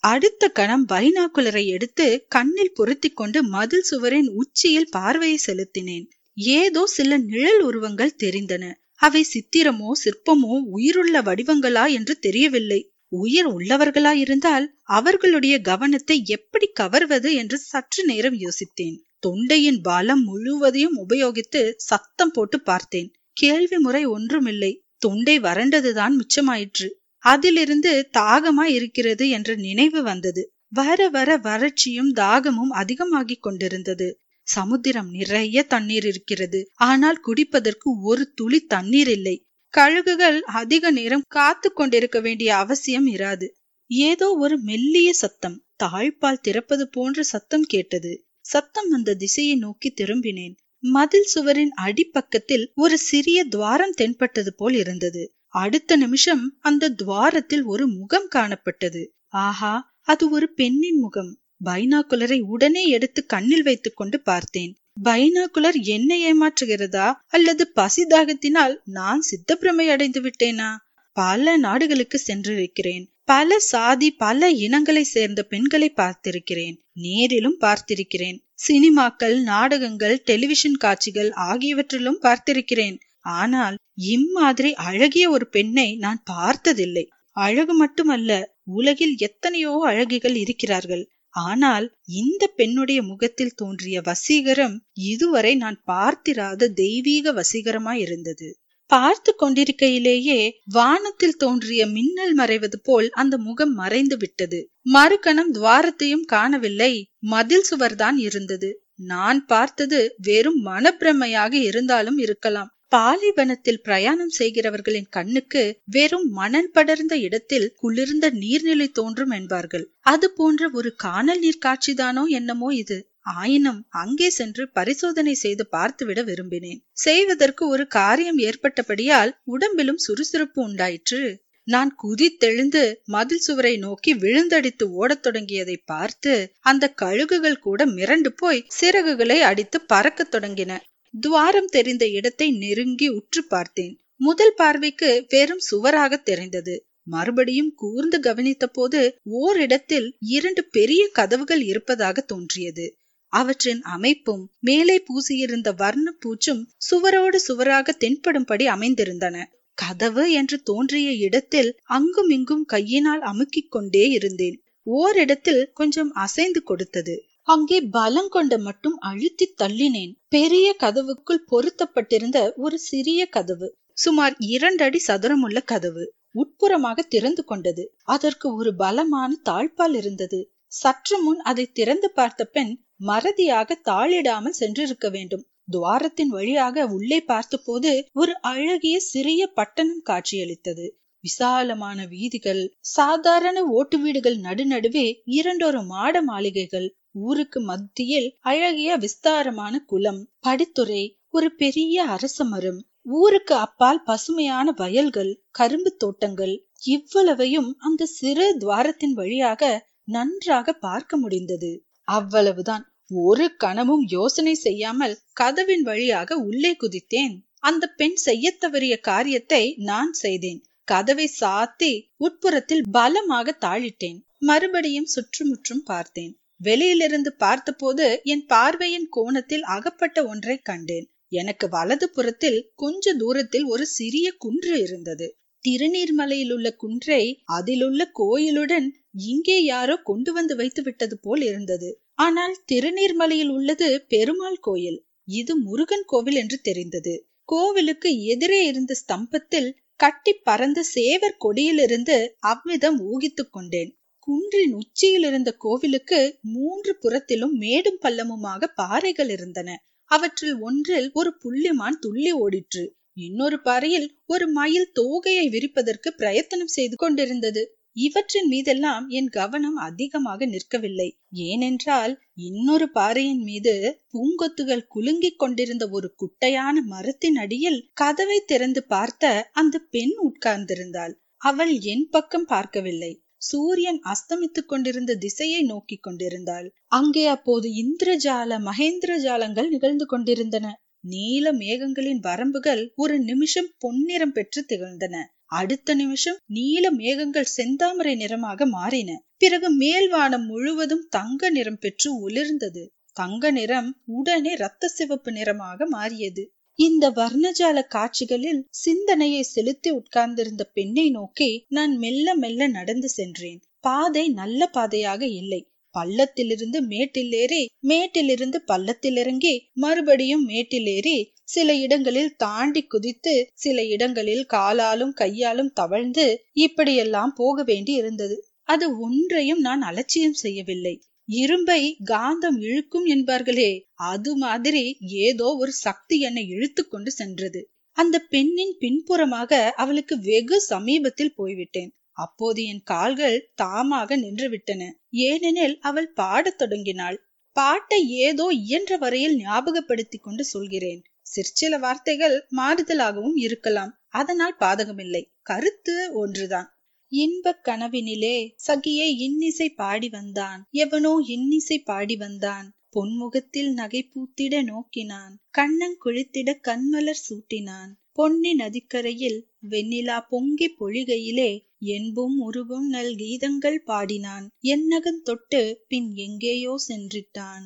அடுத்த கணம் பைனாக்குலரை எடுத்து கண்ணில் பொருத்தி கொண்டு மதில் சுவரின் உச்சியில் பார்வையை செலுத்தினேன். ஏதோ சில நிழல் உருவங்கள் தெரிந்தன. அவை சித்திரமோ சிற்பமோ உயிருள்ள வடிவங்களா என்று தெரியவில்லை. உயிர் உள்ளவர்களாயிருந்தால் அவர்களுடைய கவனத்தை எப்படி கவர்வது என்று சற்று நேரம் யோசித்தேன். தொண்டையின் பலம் முழுவதையும் உபயோகித்து சத்தம் போட்டு பார்த்தேன். கேள்வி முறை ஒன்றுமில்லை. தொண்டை வறண்டதுதான் மிச்சமாயிற்று. அதிலிருந்து தாகமா இருக்கிறது என்ற நினைவு வந்தது. வர வர வறட்சியும் தாகமும் அதிகமாகிக் கொண்டிருந்தது. சமுத்திரம் நிறைய தண்ணீர் இருக்கிறது. ஆனால் குடிப்பதற்கு ஒரு துளி தண்ணீர் இல்லை. கழுகுகள் அதிக நேரம் காத்து கொண்டிருக்க வேண்டிய அவசியம் இராது. ஏதோ ஒரு மெல்லிய சத்தம் தாழ்பால் திறப்பது போன்ற சத்தம் கேட்டது. சத்தம் அந்த திசையை நோக்கி திரும்பினேன். மதில் சுவரின் அடிப்பக்கத்தில் ஒரு சிறிய துவாரம் தென்பட்டது போல் இருந்தது. அடுத்த நிமிஷம் அந்த துவாரத்தில் ஒரு முகம் காணப்பட்டது. ஆஹா அது ஒரு பெண்ணின் முகம். பைனாகுலரை உடனே எடுத்து கண்ணில் வைத்துக் கொண்டு பார்த்தேன். பைனாகுலர் என்னை ஏமாற்றுகிறதா? அல்லது பசி தாகத்தினால் நான் சித்தப்பிரமை அடைந்து விட்டேனா? பல நாடுகளுக்கு சென்றிருக்கிறேன். பல சாதி பல இனங்களை சேர்ந்த பெண்களை பார்த்திருக்கிறேன். நேரிலும் பார்த்திருக்கிறேன். சினிமாக்கள் நாடகங்கள் டெலிவிஷன் காட்சிகள் ஆகியவற்றிலும் பார்த்திருக்கிறேன். ஆனால் இம்மாதிரி அழகிய ஒரு பெண்ணை நான் பார்த்ததில்லை. அழகு மட்டுமல்ல உலகில் எத்தனையோ அழகிகள் இருக்கிறார்கள். ஆனால் இந்த பெண்ணுடைய முகத்தில் தோன்றிய வசீகரம் இதுவரை நான் பார்த்திராத தெய்வீக வசீகரமாயிருந்தது. பார்த்து கொண்டிருக்கையிலேயே வானத்தில் தோன்றிய மின்னல் மறைவது போல் அந்த முகம் மறைந்து விட்டது. மறுகணம் துவாரத்தையும் காணவில்லை. மதில் சுவர்தான் இருந்தது. நான் பார்த்தது வெறும் மனப்பிரமையாக இருந்தாலும் இருக்கலாம். பாலைவனத்தில் பிரயாணம் செய்கிறவர்களின் கண்ணுக்கு வெறும் மணல் படர்ந்த இடத்தில் குளிர்ந்த நீர்நிலை தோன்றும் என்பார்கள். அது போன்ற ஒரு காணல் நீர் காட்சிதானோ என்னமோ இது. ஆயினும் அங்கே சென்று பரிசோதனை செய்து பார்த்துவிட விரும்பினேன். செய்வதற்கு ஒரு காரியம் ஏற்பட்டபடியால் உடம்பிலும் சுறுசுறுப்பு உண்டாயிற்று. நான் குதித்தெழுந்து மதில் சுவரை நோக்கி விழுந்தடித்து ஓடத் தொடங்கியதை பார்த்து அந்த கழுகுகள் கூட மிரண்டு போய் சிறகுகளை அடித்து பறக்கத் தொடங்கின. துவாரம் தெரிந்த இடத்தை நெருங்கி உற்று பார்த்தேன். முதல் பார்வைக்கு வெறும் சுவராக தெரிந்தது. மறுபடியும் கூர்ந்து கவனித்த போது ஓரிடத்தில் இரண்டு பெரிய கதவுகள் இருப்பதாக தோன்றியது. அவற்றின் அமைப்பும் மேலே பூசியிருந்த வர்ண பூச்சும் சுவரோடு சுவராக தென்படும்படி அமைந்திருந்தன. கதவு என்று தோன்றிய இடத்தில் அங்கும் இங்கும் கையினால் அமுக்கிக் கொண்டே இருந்தேன். ஓரிடத்தில் கொஞ்சம் அசைந்து கொடுத்தது. அங்கே பலம் கொண்டு மட்டும் அழுத்தி தள்ளினேன். பெரிய கதவுக்குள் பொருத்தப்பட்டிருந்த ஒரு சிறிய கதவு சுமார் இரண்டு அடி சதுரமுள்ள கதவு உட்புறமாக திறந்து கொண்டது. அதற்கு ஒரு பலமான தாழ்பால் இருந்தது. சற்று முன் அதை திறந்து பார்த்த பெண் மறதியாக தாளிடாமல் சென்றிருக்க வேண்டும். துவாரத்தின் வழியாக உள்ளே பார்த்தபோது ஒரு அழகிய சிறிய பட்டணம் காட்சியளித்தது. விசாலமான வீதிகள் சாதாரண ஓட்டு வீடுகள் நடுநடுவே இரண்டொரு மாட மாளிகைகள் ஊருக்கு மத்தியில் அழகிய விஸ்தாரமான குளம் படித்துறை ஒரு பெரிய அரச மரம். ஊருக்கு அப்பால் பசுமையான வயல்கள் கரும்பு தோட்டங்கள். இவ்வளவையும் அந்த சிறு துவாரத்தின் வழியாக நன்றாக பார்க்க முடிந்தது. அவ்வளவுதான். ஒரு கணமும் யோசனை செய்யாமல் கதவின் வழியாக உள்ளே குதித்தேன். அந்த பெண் செய்ய தவறிய காரியத்தை நான் செய்தேன். கதவை சாத்தி உட்புறத்தில் பலமாக தாழிட்டேன். மறுபடியும் சுற்றுமுற்றும் பார்த்தேன். வெளியிலிருந்து பார்த்தபோது என் பார்வையின் கோணத்தில் அகப்பட்ட ஒன்றை கண்டேன். எனக்கு வலது புறத்தில் கொஞ்ச தூரத்தில் ஒரு சிறிய குன்று இருந்தது. திருநீர்மலையில் உள்ள குன்றை அதிலுள்ள கோயிலுடன் இங்கே யாரோ கொண்டு வந்து வைத்து விட்டது போல் இருந்தது. ஆனால் திருநீர்மலையில் உள்ளது பெருமாள் கோயில். இது முருகன் கோவில் என்று தெரிந்தது. கோவிலுக்கு எதிரே இருந்த ஸ்தம்பத்தில் கட்டி பறந்த சேவர் கொடியிலிருந்து அவ்விதம் ஊகித்துக் கொண்டேன். குன்றின் உச்சியில் இருந்த கோவிலுக்கு மூன்று புறத்திலும் மேடும் பள்ளமுமாக பாறைகள் இருந்தன. அவற்றில் ஒன்றில் ஒரு புள்ளிமான் துள்ளி ஓடிற்று. இன்னொரு பாறையில் ஒரு மயில் தோகையை விரிப்பதற்கு பிரயத்தனம் செய்து கொண்டிருந்தது. இவற்றின் மீதெல்லாம் என் கவனம் அதிகமாக நிற்கவில்லை. ஏனென்றால் இன்னொரு பாறையின் மீது பூங்கொத்துகள் குலுங்கிக் கொண்டிருந்த ஒரு குட்டையான மரத்தின் அடியில் கதவை திறந்து பார்த்த அந்த பெண் உட்கார்ந்திருந்தாள். அவள் என் பக்கம் பார்க்கவில்லை. சூரியன் அஸ்தமித்துக் கொண்டிருந்த திசையை நோக்கி கொண்டிருந்தாள். அங்கே அப்போது இந்திரஜால மகேந்திர ஜாலங்கள் நிகழ்ந்து கொண்டிருந்தன. நீல மேகங்களின் வரம்புகள் ஒரு நிமிஷம் பொன்னிறம் பெற்று திகழ்ந்தன. அடுத்த நிமிஷம் நீல மேகங்கள் செந்தாமரை நிறமாக மாறின. பிறகு மேல்வானம் முழுவதும் தங்க நிறம் பெற்று ஒளிர்ந்தது தங்க நிறம் உடனே ரத்த சிவப்பு நிறமாக மாறியது. இந்த வர்ணஜால காட்சிகளில் சிந்தனையை செலுத்தி உட்கார்ந்திருந்த பெண்ணை நோக்கி நான் மெல்ல மெல்ல நடந்து சென்றேன். பாதை நல்ல பாதையாக இல்லை. பள்ளத்திலிருந்து மேட்டில் ஏறி மேட்டிலிருந்து பள்ளத்தில் இறங்கி மறுபடியும் மேட்டில் ஏறி சில இடங்களில் தாண்டி குதித்து சில இடங்களில் காலாலும் கையாலும் தவழ்ந்து இப்படியெல்லாம் போக வேண்டி இருந்தது அது ஒன்றையும் நான் அலட்சியம் செய்யவில்லை. இரும்பை காந்தம் இழுக்கும் என்பார்களே. அது மாதிரி ஏதோ ஒரு சக்தி என்னை இழுத்து கொண்டு சென்றது. அந்த பெண்ணின் பின்புறமாக அவளுக்கு வெகு சமீபத்தில் போய்விட்டேன். அப்போது என் கால்கள் தாமாக நின்று விட்டன ஏனெனில் அவள் பாடத் தொடங்கினாள். பாட்டை ஏதோ இயன்ற வரையில் ஞாபகப்படுத்தி கொண்டு சொல்கிறேன். சிற்சில வார்த்தைகள் மாறுதலாகவும் இருக்கலாம். அதனால் பாதகமில்லை. கருத்து ஒன்றுதான். இன்பக் கனவினிலே சகியே இன்னிசை பாடி வந்தான். எவனோ இன்னிசை பாடி வந்தான். பொன்முகத்தில் நகை பூத்திட நோக்கினான். கண்ணங் குளித்திட கண்மலர் சூட்டினான். பொன்னி நதிக்கரையில் வெண்ணிலா பொங்கி பொழிகையிலே என்பும் உருவும் நல் கீதங்கள் பாடினான். என்னகன் தொட்டு பின் எங்கேயோ சென்றிட்டான்.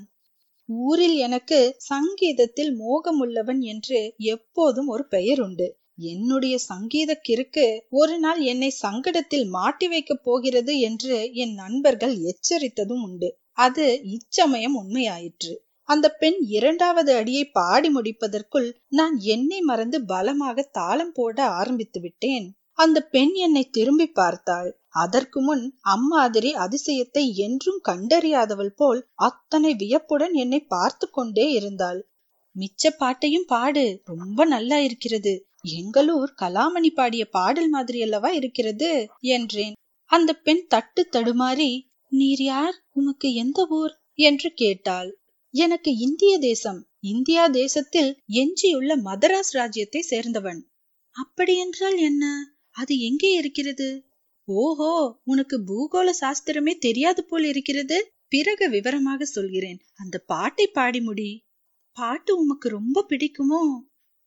ஊரில் எனக்கு சங்கீதத்தில் மோகமுள்ளவன் என்று எப்போதும் ஒரு பெயர் உண்டு என்னுடைய சங்கீத கிறுக்கு ஒரு நாள் என்னை சங்கடத்தில் மாட்டி வைக்கப் போகிறது என்று என் நண்பர்கள் எச்சரித்ததும் உண்டு. அது இச்சமயம் உண்மையாயிற்று. அந்த பெண் இரண்டாவது அடியை பாடி முடிப்பதற்குள் நான் என்னை மறந்து பலமாக தாளம் போட ஆரம்பித்து விட்டேன். அந்த பெண் என்னை திரும்பி பார்த்தாள். அதற்கு முன் அம்மாதிரி அதிசயத்தை என்றும் கண்டறியாதவள் போல் அத்தனை வியப்புடன் என்னை பார்த்து கொண்டே இருந்தாள். மிச்ச பாட்டையும் பாடு ரொம்ப நல்லா இருக்கிறது. எங்களூர் கலாமணி பாடிய பாடல் மாதிரி அல்லவா இருக்கிறது? என்றேன். அந்த பெண் தட்டு தடுமாறி நீர் யார்? உமக்கு எந்த ஊர்? என்று கேட்டாள். எனக்கு இந்திய தேசம். இந்தியா தேசத்தில் எஞ்சியுள்ள மதராஸ் ராஜ்யத்தை சேர்ந்தவன். அப்படியென்றால் என்ன? அது எங்கே இருக்கிறது? ஓஹோ! உனக்கு பூகோள சாஸ்திரமே தெரியாது போல் இருக்கிறது. பிறகு விவரமாக சொல்கிறேன். அந்த பாட்டை பாடி முடி. பாட்டு உமக்கு ரொம்ப பிடிக்குமோ?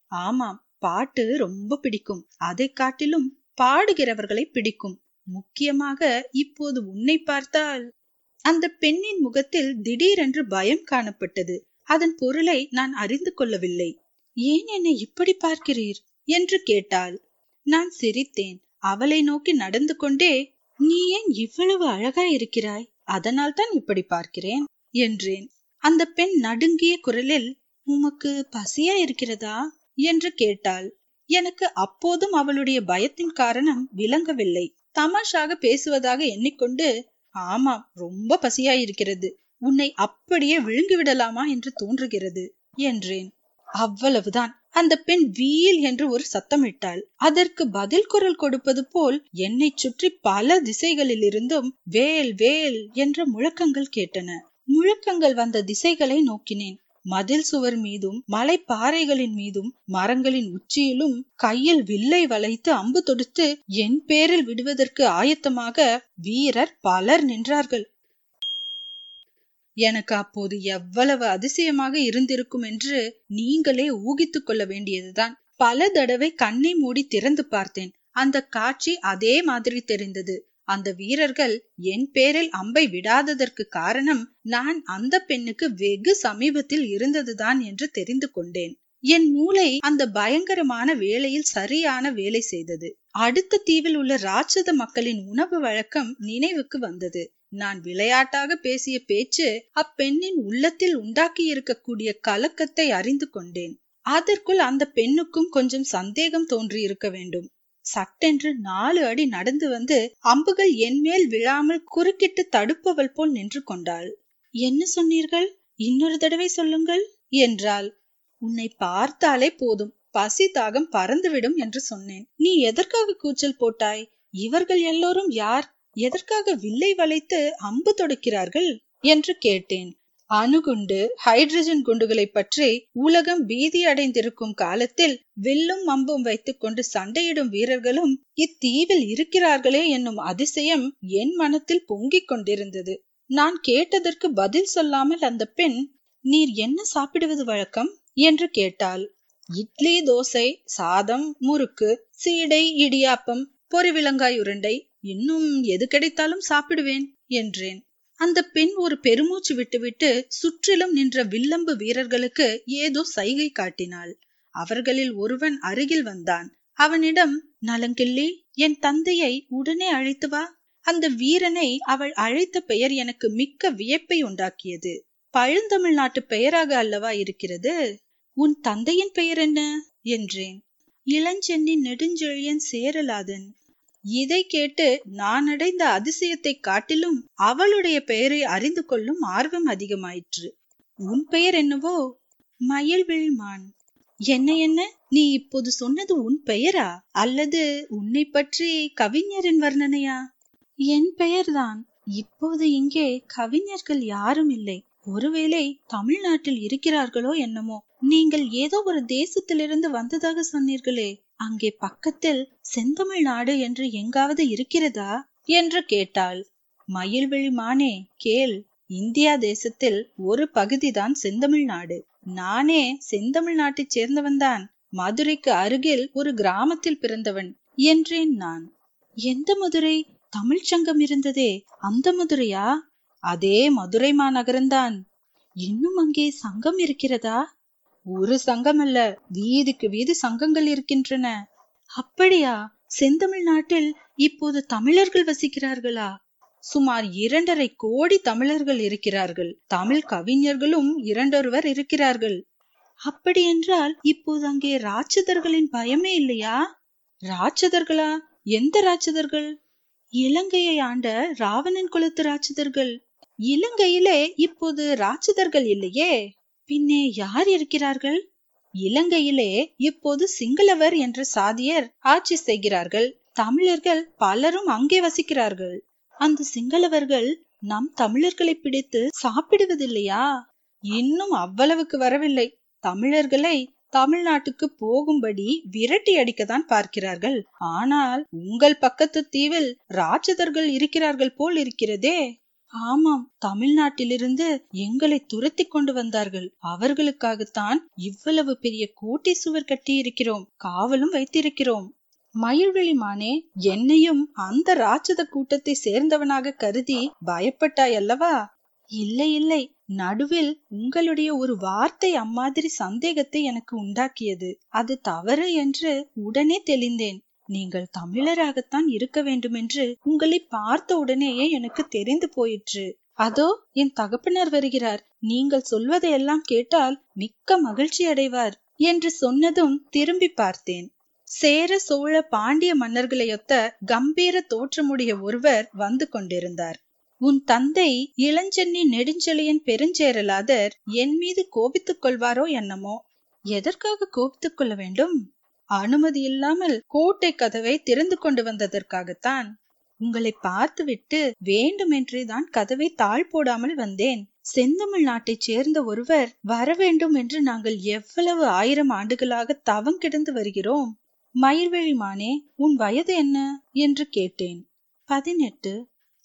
ஆமாம். பாட்டு ரொம்ப பிடிக்கும். அதை காட்டிலும் பாடுகிறவர்களை பிடிக்கும். முக்கியமாக இப்போது உன்னை பார்த்தால் அந்த பெண்ணின் முகத்தில் திடீரென்று பயம் காணப்பட்டது. அதன் பொருளை நான் அறிந்து கொள்ளவில்லை. ஏன் என்னை இப்படி பார்க்கிறீர்? என்று கேட்டாள். நான் சிரித்தேன். அவளை நோக்கி நடந்து கொண்டே நீ ஏன் இவ்வளவு அழகா இருக்கிறாய்? அதனால் தான் இப்படி பார்க்கிறேன் என்றேன். அந்த பெண் நடுங்கிய குரலில் உமக்கு பசியா இருக்கிறதா? என்று கேட்டாள். எனக்கு அப்போதும் அவளுடைய பயத்தின் காரணம் விளங்கவில்லை. தமாஷாக பேசுவதாக எண்ணிக்கொண்டு ஆமாம் ரொம்ப பசியாயிருக்கிறது. உன்னை அப்படியே விழுங்கி விடலாமா என்று தோன்றுகிறது என்றேன். அவ்வளவுதான். அந்த பெண் வீல் என்று ஒரு சத்தமிட்டாள். அதற்கு பதில் குரல் கொடுப்பது போல் என்னை சுற்றி பல திசைகளில் இருந்தும் வேல் வேல் என்ற முழக்கங்கள் கேட்டன. முழக்கங்கள் வந்த திசைகளை நோக்கினேன். மதில் சுவர் மீதும் மலை பாறைகளின் மீதும் மரங்களின் உச்சியிலும் கையில் வில்லை வளைத்து அம்பு தொடுத்து என் பேரில் விடுவதற்கு ஆயத்தமாக வீரர் பலர் நின்றார்கள். எனக்கு அப்போது எவ்வளவு அதிசயமாக இருந்திருக்கும் என்று நீங்களே ஊகித்துக் கொள்ள வேண்டியதுதான். பல தடவை கண்ணை மூடி திறந்து பார்த்தேன். அந்த காட்சி அதே மாதிரி தெரிந்தது. அந்த வீரர்கள் என் பேரில் அம்பை விடாததற்கு காரணம் நான் அந்த பெண்ணுக்கு வெகு சமீபத்தில் இருந்ததுதான் என்று தெரிந்து கொண்டேன். என் மூளை அந்த பயங்கரமான வேளையில் சரியான வேலை செய்தது. அடுத்த தீவில் உள்ள ராட்சத மக்களின் உணவு வழக்கம் நினைவுக்கு வந்தது. நான் விளையாட்டாக பேசிய பேச்சு அப்பெண்ணின் உள்ளத்தில் உண்டாக்கி இருக்கக்கூடிய கலக்கத்தை அறிந்து கொண்டேன். அதற்குள் அந்த பெண்ணுக்கும் கொஞ்சம் சந்தேகம் தோன்றியிருக்க வேண்டும். சட்டென்று நாலு அடி நடந்து வந்து அம்புகள் என்மேல் விழாமல் குறுக்கிட்டு தடுப்பவள் போல் நின்று கொண்டாள். என்ன சொன்னீர்கள்? இன்னொரு தடவை சொல்லுங்கள் என்றாள். உன்னை பார்த்தாலே போதும். பசி தாகம் பறந்துவிடும் என்று சொன்னேன். நீ எதற்காக கூச்சல் போட்டாய்? இவர்கள் எல்லோரும் யார்? எதற்காக வில்லை வளைத்து அம்பு தொடுக்கிறார்கள்? என்று கேட்டேன். அணுகுண்டு ஹைட்ரஜன் குண்டுகளை பற்றி உலகம் பீதி அடைந்திருக்கும் காலத்தில் வில்லும் அம்பும் வைத்துக் கொண்டு சண்டையிடும் வீரர்களும் இத்தீவில் இருக்கிறார்களே என்னும் அதிசயம் என் மனத்தில் பொங்கிக் கொண்டிருந்தது. நான் கேட்டதற்கு பதில் சொல்லாமல் அந்த பெண் நீர் என்ன சாப்பிடுவது வழக்கம்? என்று கேட்டாள். இட்லி தோசை சாதம் முறுக்கு சீடை இடியாப்பம் பொறிவிலங்காய் உருண்டை இன்னும் எது கிடைத்தாலும் சாப்பிடுவேன் என்றேன். அந்த பெண் ஒரு பெருமூச்சு விட்டுவிட்டு சுற்றிலும் நின்ற வில்லம்பு வீரர்களுக்கு ஏதோ சைகை காட்டினாள். அவர்களில் ஒருவன் அருகில் வந்தான். அவனிடம் நலங்கிள்ளி என் தந்தையை உடனே அழைத்து வா. அந்த வீரனை அவள் அழைத்த பெயர் எனக்கு மிக்க வியப்பை உண்டாக்கியது. பழந்தமிழ்நாட்டு பெயராக அல்லவா இருக்கிறது? உன் தந்தையின் பெயர் என்ன? என்றேன். இளஞ்சென்னி நெடுஞ்செழியன் சேரலாதன். இதை கேட்டு நான் அடைந்த அதிசயத்தை காட்டிலும் அவளுடைய பெயரை அறிந்து கொள்ளும் ஆர்வம் அதிகமாயிற்று. உன் பெயர் என்னவோ? மயில்விழ்மான் என்ன என்ன? நீ இப்போது சொன்னது உன் பெயரா? அல்லது உன்னை பற்றி கவிஞரின் வர்ணனையா? என் பெயர்தான். இப்போது இங்கே கவிஞர்கள் யாரும் இல்லை. ஒருவேளை தமிழ்நாட்டில் இருக்கிறார்களோ என்னமோ? நீங்கள் ஏதோ ஒரு தேசத்திலிருந்து வந்ததாக சொன்னீர்களே. அங்கே பக்கத்தில் செந்தமிழ் நாடு என்று எங்காவது இருக்கிறதா? என்று கேட்டாள். மயில்விழி மானே கேள். இந்தியா தேசத்தில் ஒரு பகுதிதான் செந்தமிழ் நாடு நானே செந்தமிழ் நாட்டைச் சேர்ந்தவன்தான். மதுரைக்கு அருகில் ஒரு கிராமத்தில் பிறந்தவன் என்றேன் நான். எந்த மதுரை? தமிழ்ச்சங்கம் இருந்ததே. அந்த மதுரையா? அதே மதுரை மாநகரம்தான். இன்னும் அங்கே சங்கம் இருக்கிறதா? ஒரு சங்கம் அல்ல வீதிக்கு வீதி சங்கங்கள் இருக்கின்றன. அப்படியா? செந்தமிழ் நாட்டில் இப்போது தமிழர்கள் வசிக்கிறார்களா? சுமார் இரண்டரை கோடி தமிழர்கள் இருக்கிறார்கள். தமிழ் கவிஞர்களும் இரண்டொருவர் இருக்கிறார்கள். அப்படி என்றால் இப்போது அங்கே ராட்சதர்களின் பயமே இல்லையா? ராட்சதர்களா? எந்த ராட்சதர்கள்? இலங்கையை ஆண்ட ராவணன் குலத்து ராட்சதர்கள். இலங்கையிலே இப்போது ராட்சதர்கள் இல்லையே? பின்னே யார் இருக்கிறார்கள்? இலங்கையிலே இப்போது சிங்களவர் என்ற சாதியர் ஆட்சி செய்கிறார்கள். தமிழர்கள் பலரும் அங்கே வசிக்கிறார்கள். அந்த சிங்களவர்கள் நம் தமிழர்களை பிடித்து சாப்பிடுவதில்லையா? இன்னும் அவ்வளவுக்கு வரவில்லை. தமிழர்களை தமிழ்நாட்டுக்கு போகும்படி விரட்டி அடிக்கத்தான் பார்க்கிறார்கள். ஆனால் உங்கள் பக்கத்து தீவில் ராட்சதர்கள் இருக்கிறார்கள் போல் இருக்கிறதே. ஆமாம் தமிழ்நாட்டிலிருந்து எங்களை துரத்தி கொண்டு வந்தார்கள். அவர்களுக்காகத்தான் இவ்வளவு பெரிய கோட்டை சுவர் கட்டியிருக்கிறோம் காவலும் வைத்திருக்கிறோம். மயில்வெளி மானே என்னையும் அந்த ராட்சத கூட்டத்தை சேர்ந்தவனாக கருதி பயப்பட்டாய் அல்லவா? இல்லை இல்லை நடுவில் உங்களுடைய ஒரு வார்த்தை அம்மாதிரி சந்தேகத்தை எனக்கு உண்டாக்கியது. அது தவறு என்று உடனே தெளிந்தேன். நீங்கள் தமிழராகத்தான் இருக்க வேண்டும் என்று உங்களை பார்த்த உடனேயே எனக்கு தெரிந்து போயிற்று. அதோ என் தகப்பனர் வருகிறார். நீங்கள் சொல்வதையெல்லாம் கேட்டால் மிக்க மகிழ்ச்சி அடைவார் என்று சொன்னதும் திரும்பி பார்த்தேன். சேர சோழ பாண்டிய மன்னர்களையொத்த கம்பீர தோற்றமுடைய ஒருவர் வந்து கொண்டிருந்தார். உன் தந்தை இளஞ்சென்னி நெடுஞ்செழியன் பெருஞ்சேரலாதர் என் மீது கோபித்துக் கொள்வாரோ என்னமோ? எதற்காக கோபித்துக் கொள்ள வேண்டும்? அனுமதி இல்லாமல் கோட்டை கதவை திறந்து கொண்டு வந்ததற்காகத்தான் உங்களை பார்த்துவிட்டு வேண்டுமென்றே தான் கதவை தாழ் போடாமல் வந்தேன். செந்தமிழ் நாட்டைச் சேர்ந்த ஒருவர் வர வேண்டும் என்று நாங்கள் எவ்வளவு ஆயிரம் ஆண்டுகளாக தவம் கிடந்து வருகிறோம். மயிர்வெளி மானே உன் வயது என்ன என்று கேட்டேன். பதினெட்டு.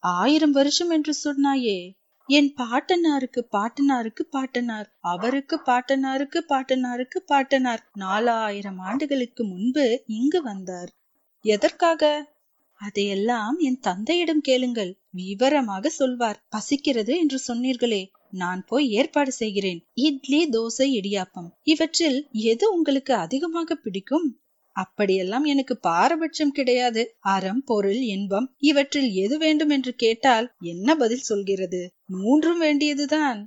ஆயிரம் வருஷம் என்று சொன்னாயே. என் பாட்டனாருக்கு பாட்டனாருக்கு பாட்டனார் அவருக்கு பாட்டனாருக்கு பாட்டனாருக்கு பாட்டனார். நாலாயிரம் ஆண்டுகளுக்கு முன்பு இங்கு வந்தார். எதற்காக? அதையெல்லாம் என் தந்தையிடம் கேளுங்கள். விவரமாக சொல்வார். பசிக்கிறது என்று சொன்னீர்களே. நான் போய் ஏற்பாடு செய்கிறேன். இட்லி தோசை இடியாப்பம். இவற்றில் எது உங்களுக்கு அதிகமாக பிடிக்கும்? அப்படியெல்லாம் எனக்கு பாரபட்சம் கிடையாது. அறம் பொருள் இன்பம் இவற்றில் எது வேண்டும் என்று கேட்டால் என்ன பதில் சொல்கிறது? மூன்றும் வேண்டியதுதான்.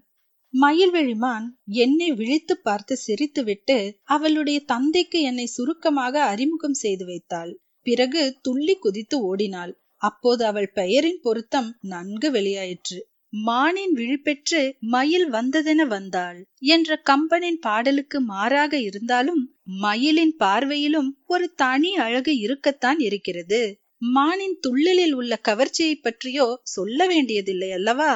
மயில்வெளிமான் என்னை விழித்து பார்த்து சிரித்துவிட்டு அவளுடைய தந்தைக்கு என்னை சுருக்கமாக அறிமுகம் செய்து வைத்தாள். பிறகு துள்ளி குதித்து ஓடினாள். அப்போது அவள் பெயரின் பொருத்தம் நன்கு வெளியாயிற்று. மானின் விழிப்பெற்று மயில் வந்ததென வந்தாள் என்ற கம்பனின் பாடலுக்கு மாறாக இருந்தாலும் மயிலின் பார்வையிலும் ஒரு தனி அழகு இருக்கத்தான் இருக்கிறது. மானின் துள்ளலில் உள்ள கவர்ச்சியை பற்றியோ சொல்ல வேண்டியதில்லை அல்லவா?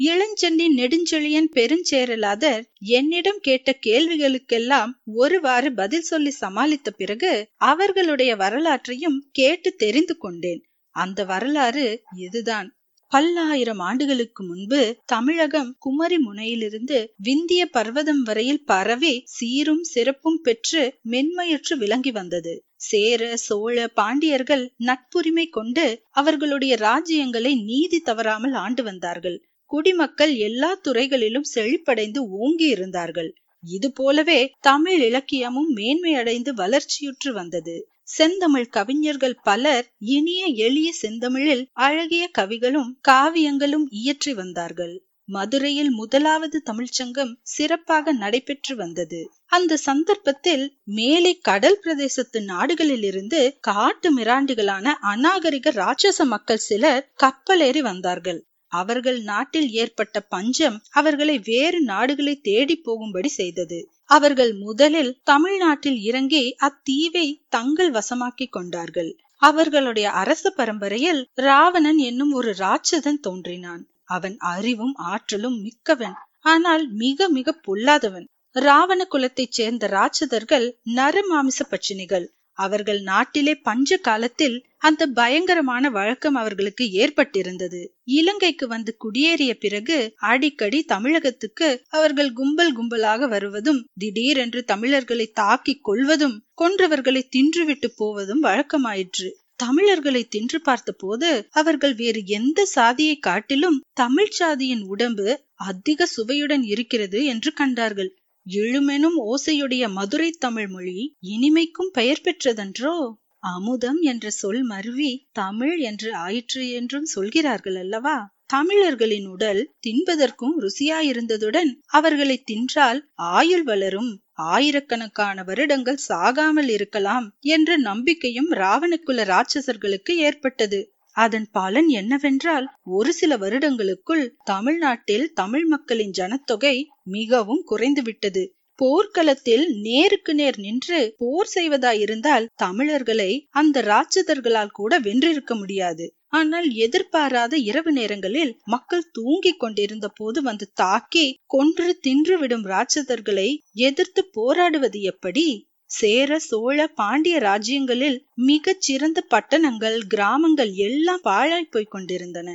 இளஞ்சென்னி நெடுஞ்செழியன் பெருஞ்சேரலாதர் என்னிடம் கேட்ட கேள்விகளுக்கெல்லாம் ஒருவாறு பதில் சொல்லி சமாளித்த பிறகு அவர்களுடைய வரலாற்றையும் கேட்டு தெரிந்து கொண்டேன். அந்த வரலாறு இதுதான் பல்லாயிரம் ஆண்டுகளுக்கு முன்பு தமிழகம் குமரி முனையிலிருந்து விந்திய பர்வதம் வரையில் பரவி சீரும் சிறப்பும் பெற்று மென்மையற்று விளங்கி வந்தது. சேர சோழ பாண்டியர்கள் நட்புரிமை கொண்டு அவர்களுடைய ராஜ்யங்களை நீதி தவறாமல் ஆண்டு வந்தார்கள். குடிமக்கள் எல்லா துறைகளிலும் செழிப்படைந்து ஓங்கி இருந்தார்கள். இது போலவே தமிழ் இலக்கியமும் மேன்மையடைந்து வளர்ச்சியுற்று வந்தது. செந்தமிழ் கவிஞர்கள் பலர் இனிய எளிய செந்தமிழில் அழகிய கவிகளும் காவியங்களும் இயற்றி வந்தார்கள். மதுரையில் முதலாவது தமிழ்ச்சங்கம் சிறப்பாக நடைபெற்று வந்தது. அந்த சந்தர்ப்பத்தில் மேலே கடல் பிரதேசத்து நாடுகளிலிருந்து காட்டு மிராண்டிகளான அநாகரிக ராட்சச மக்கள் சிலர் கப்பலேறி வந்தார்கள். அவர்கள் நாட்டில் ஏற்பட்ட பஞ்சம் அவர்களை வேறு நாடுகளை தேடி போகும்படி செய்தது. அவர்கள் முதலில் தமிழ்நாட்டில் இறங்கி அத்தீவை தங்கள் வசமாக்கிக் கொண்டார்கள். அவர்களுடைய அரச பரம்பரையில் ராவணன் என்னும் ஒரு ராட்சதன் தோன்றினான். அவன் அறிவும் ஆற்றலும் மிக்கவன் ஆனால் மிக மிக பொல்லாதவன். ராவண குலத்தைச் சேர்ந்த ராட்சதர்கள் நரமாமிச பட்சினிகள். அவர்கள் நாட்டிலே பஞ்ச காலத்தில் அந்த பயங்கரமான வழக்கம் அவர்களுக்கு ஏற்பட்டிருந்தது. இலங்கைக்கு வந்து குடியேறிய பிறகு அடிக்கடி தமிழகத்துக்கு அவர்கள் கும்பல் கும்பலாக வருவதும் திடீரென்று தமிழர்களை தாக்கி கொள்வதும் கொன்றவர்களை தின்றுவிட்டு போவதும் வழக்கமாயிற்று. தமிழர்களை தின்று பார்த்த போது அவர்கள் வேறு எந்த சாதியை காட்டிலும் தமிழ் சாதியின் உடம்பு அதிக சுவையுடன் இருக்கிறது என்று கண்டார்கள். எழுமெனும் ஓசையுடைய மதுரை தமிழ் மொழி இனிமைக்கும் பெயர் பெற்றதன்றோ? அமுதம் என்ற சொல் மருவி தமிழ் என்று ஆயிற்று என்றும் சொல்கிறார்கள் அல்லவா? தமிழர்களின் உடல் தின்பதற்கும் ருசியாயிருந்ததுடன் அவர்களை தின்றால் ஆயுள் வளரும். ஆயிரக்கணக்கான வருடங்கள் சாகாமல் இருக்கலாம் என்ற நம்பிக்கையும் ராவணக்குல ராட்சசர்களுக்கு ஏற்பட்டது. அதன் பலன் என்னவென்றால் ஒரு சில வருடங்களுக்குள் தமிழ்நாட்டில் தமிழ் மக்களின் ஜனத்தொகை மிகவும் குறைந்துவிட்டது போர்க்களத்தில் நேருக்கு நேர் நின்று போர் செய்வதாயிருந்தால் தமிழர்களை அந்த ராட்சதர்களால் கூட வென்றிருக்க முடியாது. ஆனால் எதிர்பாராத இரவு நேரங்களில் மக்கள் தூங்கிக் கொண்டிருந்த போது வந்து தாக்கி கொன்று தின்றுவிடும் ராட்சதர்களை எதிர்த்து போராடுவது எப்படி? சேர சோழ பாண்டிய ராஜ்யங்களில் மிகச் சிறந்த பட்டணங்கள் கிராமங்கள் எல்லாம் பாழாய் போய்க் கொண்டிருந்தன.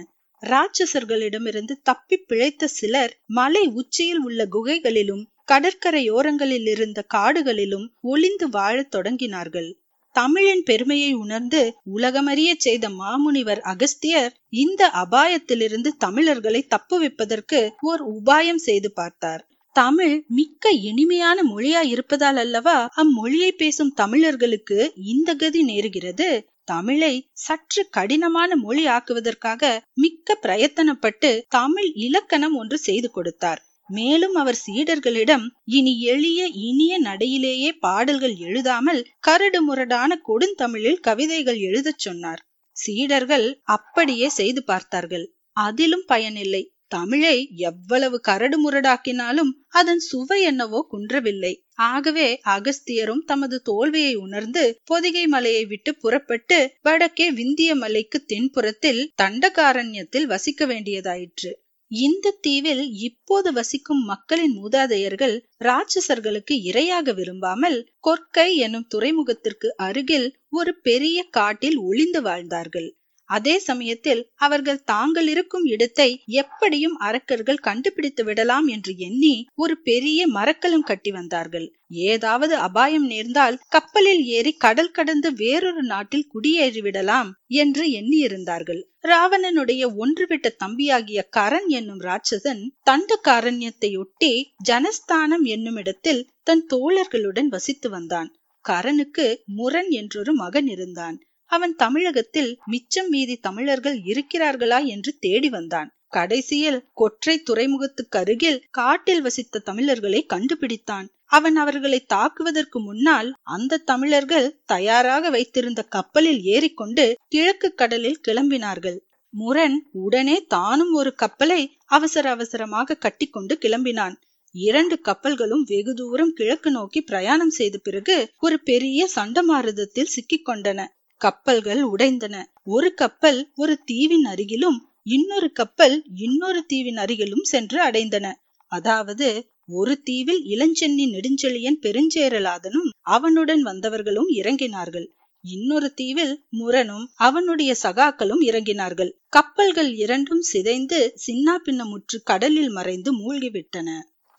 ராட்சசர்களிடமிருந்து தப்பி பிழைத்த சிலர் மலை உச்சியில் உள்ள குகைகளிலும் கடற்கரையோரங்களில் இருந்த காடுகளிலும் ஒளிந்து வாழத் தொடங்கினார்கள். தமிழின் பெருமையை உணர்ந்து உலகமறிய செய்த மாமுனிவர் அகஸ்தியர் இந்த அபாயத்திலிருந்து தமிழர்களை தப்புவிப்பதற்கு ஓர் உபாயம் செய்து பார்த்தார். தமிழ் மிக்க இனிமையான மொழியா இருப்பதால் அல்லவா அம்மொழியை பேசும் தமிழர்களுக்கு இந்த கதி நேருகிறது? தமிழை சற்று கடினமான மொழி ஆக்குவதற்காக மிக்க பிரயத்தனப்பட்டு தமிழ் இலக்கணம் ஒன்று செய்து கொடுத்தார். மேலும் அவர் சீடர்களிடம் இனி எளிய இனிய நடையிலேயே பாடல்கள் எழுதாமல் கரடு முரடான கொடுந்தமிழில் கவிதைகள் எழுதச் சொன்னார். சீடர்கள் அப்படியே செய்து பார்த்தார்கள். அதிலும் பயனில்லை. தமிழை எவ்வளவு கரடு முரடாக்கினாலும் அதன் சுவை என்னவோ குன்றவில்லை. ஆகவே அகஸ்தியரும் தமது தோல்வியை உணர்ந்து பொதிகை மலையை விட்டு புறப்பட்டு வடக்கே விந்திய மலைக்கு தென்புறத்தில் தண்டகாரண்யத்தில் வசிக்க வேண்டியதாயிற்று. இந்த தீவில் இப்போது வசிக்கும் மக்களின் மூதாதையர்கள் ராட்சசர்களுக்கு இரையாக விரும்பாமல் கொற்கை எனும் துறைமுகத்திற்கு அருகில் ஒரு பெரிய காட்டில் ஒளிந்து வாழ்ந்தார்கள். அதே சமயத்தில் அவர்கள் தாங்கள் இருக்கும் இடத்தை எப்படியும் அரக்கர்கள் கண்டுபிடித்து விடலாம் என்று எண்ணி ஒரு பெரிய மரக்கலம் கட்டி வந்தார்கள். ஏதாவது அபாயம் நேர்ந்தால் கப்பலில் ஏறி கடல் கடந்து வேறொரு நாட்டில் குடியேறி விடலாம் என்று எண்ணியிருந்தார்கள். ராவணனுடைய ஒன்றுவிட்ட தம்பியாகிய கரண் என்னும் ராட்சசன் தண்டகாரண்யத்தையொட்டி ஜனஸ்தானம் என்னும் இடத்தில் தன் தோழர்களுடன் வசித்து வந்தான். கரனுக்கு முரண் என்றொரு மகன் இருந்தான். அவன் தமிழகத்தில் மிச்சம் மீதி தமிழர்கள் இருக்கிறார்களா என்று தேடி வந்தான். கடைசியில் கொற்றை துறைமுகத்துக்கு அருகில் காட்டில் வசித்த தமிழர்களை கண்டுபிடித்தான். அவன் அவர்களை தாக்குவதற்கு முன்னால் அந்த தமிழர்கள் தயாராக வைத்திருந்த கப்பலில் ஏறிக்கொண்டு கிழக்கு கடலில் கிளம்பினார்கள். முரண் உடனே தானும் ஒரு கப்பலை அவசர அவசரமாக கட்டிக்கொண்டு கிளம்பினான். இரண்டு கப்பல்களும் வெகு தூரம் கிழக்கு நோக்கி பிரயாணம் செய்த பிறகு ஒரு பெரிய சண்டமாருதத்தில் சிக்கிக்கொண்டன. கப்பல்கள் உடைந்தன. ஒரு கப்பல் ஒரு தீவின் அருகிலும் இன்னொரு கப்பல் இன்னொரு தீவின் அருகிலும் சென்று அடைந்தன. அதாவது ஒரு தீவில் இளஞ்சென்னி நெடுஞ்செழியன் பெருஞ்சேரலாதனும் அவனுடன் வந்தவர்களும் இறங்கினார்கள். இன்னொரு தீவில் முரனும் அவனுடைய சகாக்களும் இறங்கினார்கள். கப்பல்கள் இரண்டும் சிதைந்து சின்னா பின்னமுற்று கடலில் மறைந்து மூழ்கிவிட்டன.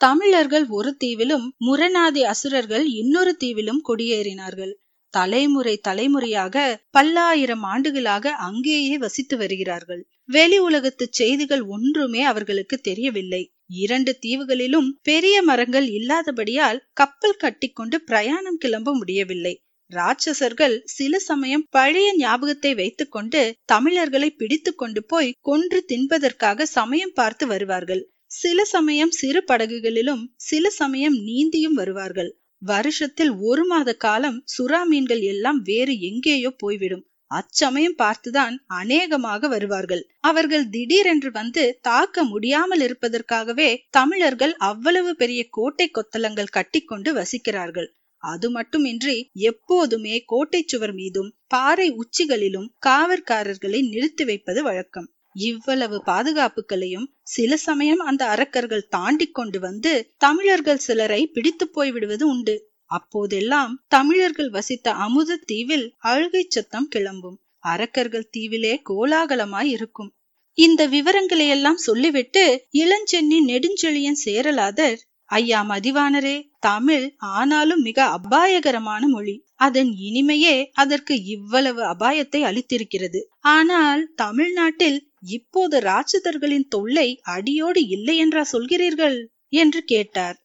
தமிழர்கள் ஒரு தீவிலும் முரணாதி அசுரர்கள் இன்னொரு தீவிலும் குடியேறினார்கள். தலைமுறை தலைமுறையாக பல்லாயிரம் ஆண்டுகளாக அங்கேயே வசித்து வருகிறார்கள். வெளி உலகத்து செய்திகள் ஒன்றுமே அவர்களுக்கு தெரியவில்லை. இரண்டு தீவுகளிலும் பெரிய மரங்கள் இல்லாதபடியால் கப்பல் கட்டிக்கொண்டு பிரயாணம் கிளம்ப முடியவில்லை. ராட்சசர்கள் சில சமயம் பழைய ஞாபகத்தை வைத்துக்கொண்டு தமிழர்களை பிடித்து கொண்டு போய் கொன்று தின்பதற்காக சமயம் பார்த்து வருவார்கள். சில சமயம் சிறு படகுகளிலும் சில சமயம் நீந்தியும் வருவார்கள். வருஷத்தில் ஒரு மாத காலம் சுறா மீன்கள் எல்லாம் வேறு எங்கேயோ போய்விடும். அச்சமயம் பார்த்துதான் அநேகமாக வருவார்கள். அவர்கள் திடீரென்று வந்து தாக்க முடியாமல் இருப்பதற்காகவே தமிழர்கள் அவ்வளவு பெரிய கோட்டை கொத்தலங்கள் கட்டிக்கொண்டு வசிக்கிறார்கள். அது மட்டுமின்றி எப்போதுமே கோட்டை சுவர் மீதும் பாறை உச்சிகளிலும் காவற்காரர்களை நிறுத்தி வைப்பது வழக்கம். இவ்வளவு பாதுகாப்புகளையும் சில சமயம் அந்த அரக்கர்கள் தாண்டி கொண்டு வந்து தமிழர்கள் சிலரை பிடித்து போய் விடுவது உண்டு. அப்போதெல்லாம் தமிழர்கள் வசித்த அமுத தீவில் அழுகை சத்தம் கிளம்பும். அரக்கர்கள் தீவிலே கோலாகலமாய் இருக்கும். இந்த விவரங்களை எல்லாம் சொல்லிவிட்டு இளஞ்சென்னி நெடுஞ்செழியன் சேரலாதர் ஐயா மதிவானரே தமிழ் ஆனாலும் மிக அபாயகரமான மொழி. அதன் இனிமையே அதற்கு இவ்வளவு அபாயத்தை அளித்திருக்கிறது. ஆனால் தமிழ்நாட்டில் இப்போது ராட்சதர்களின் தொல்லை அடியோடு இல்லை என்றா சொல்கிறீர்கள்? என்று கேட்டார்.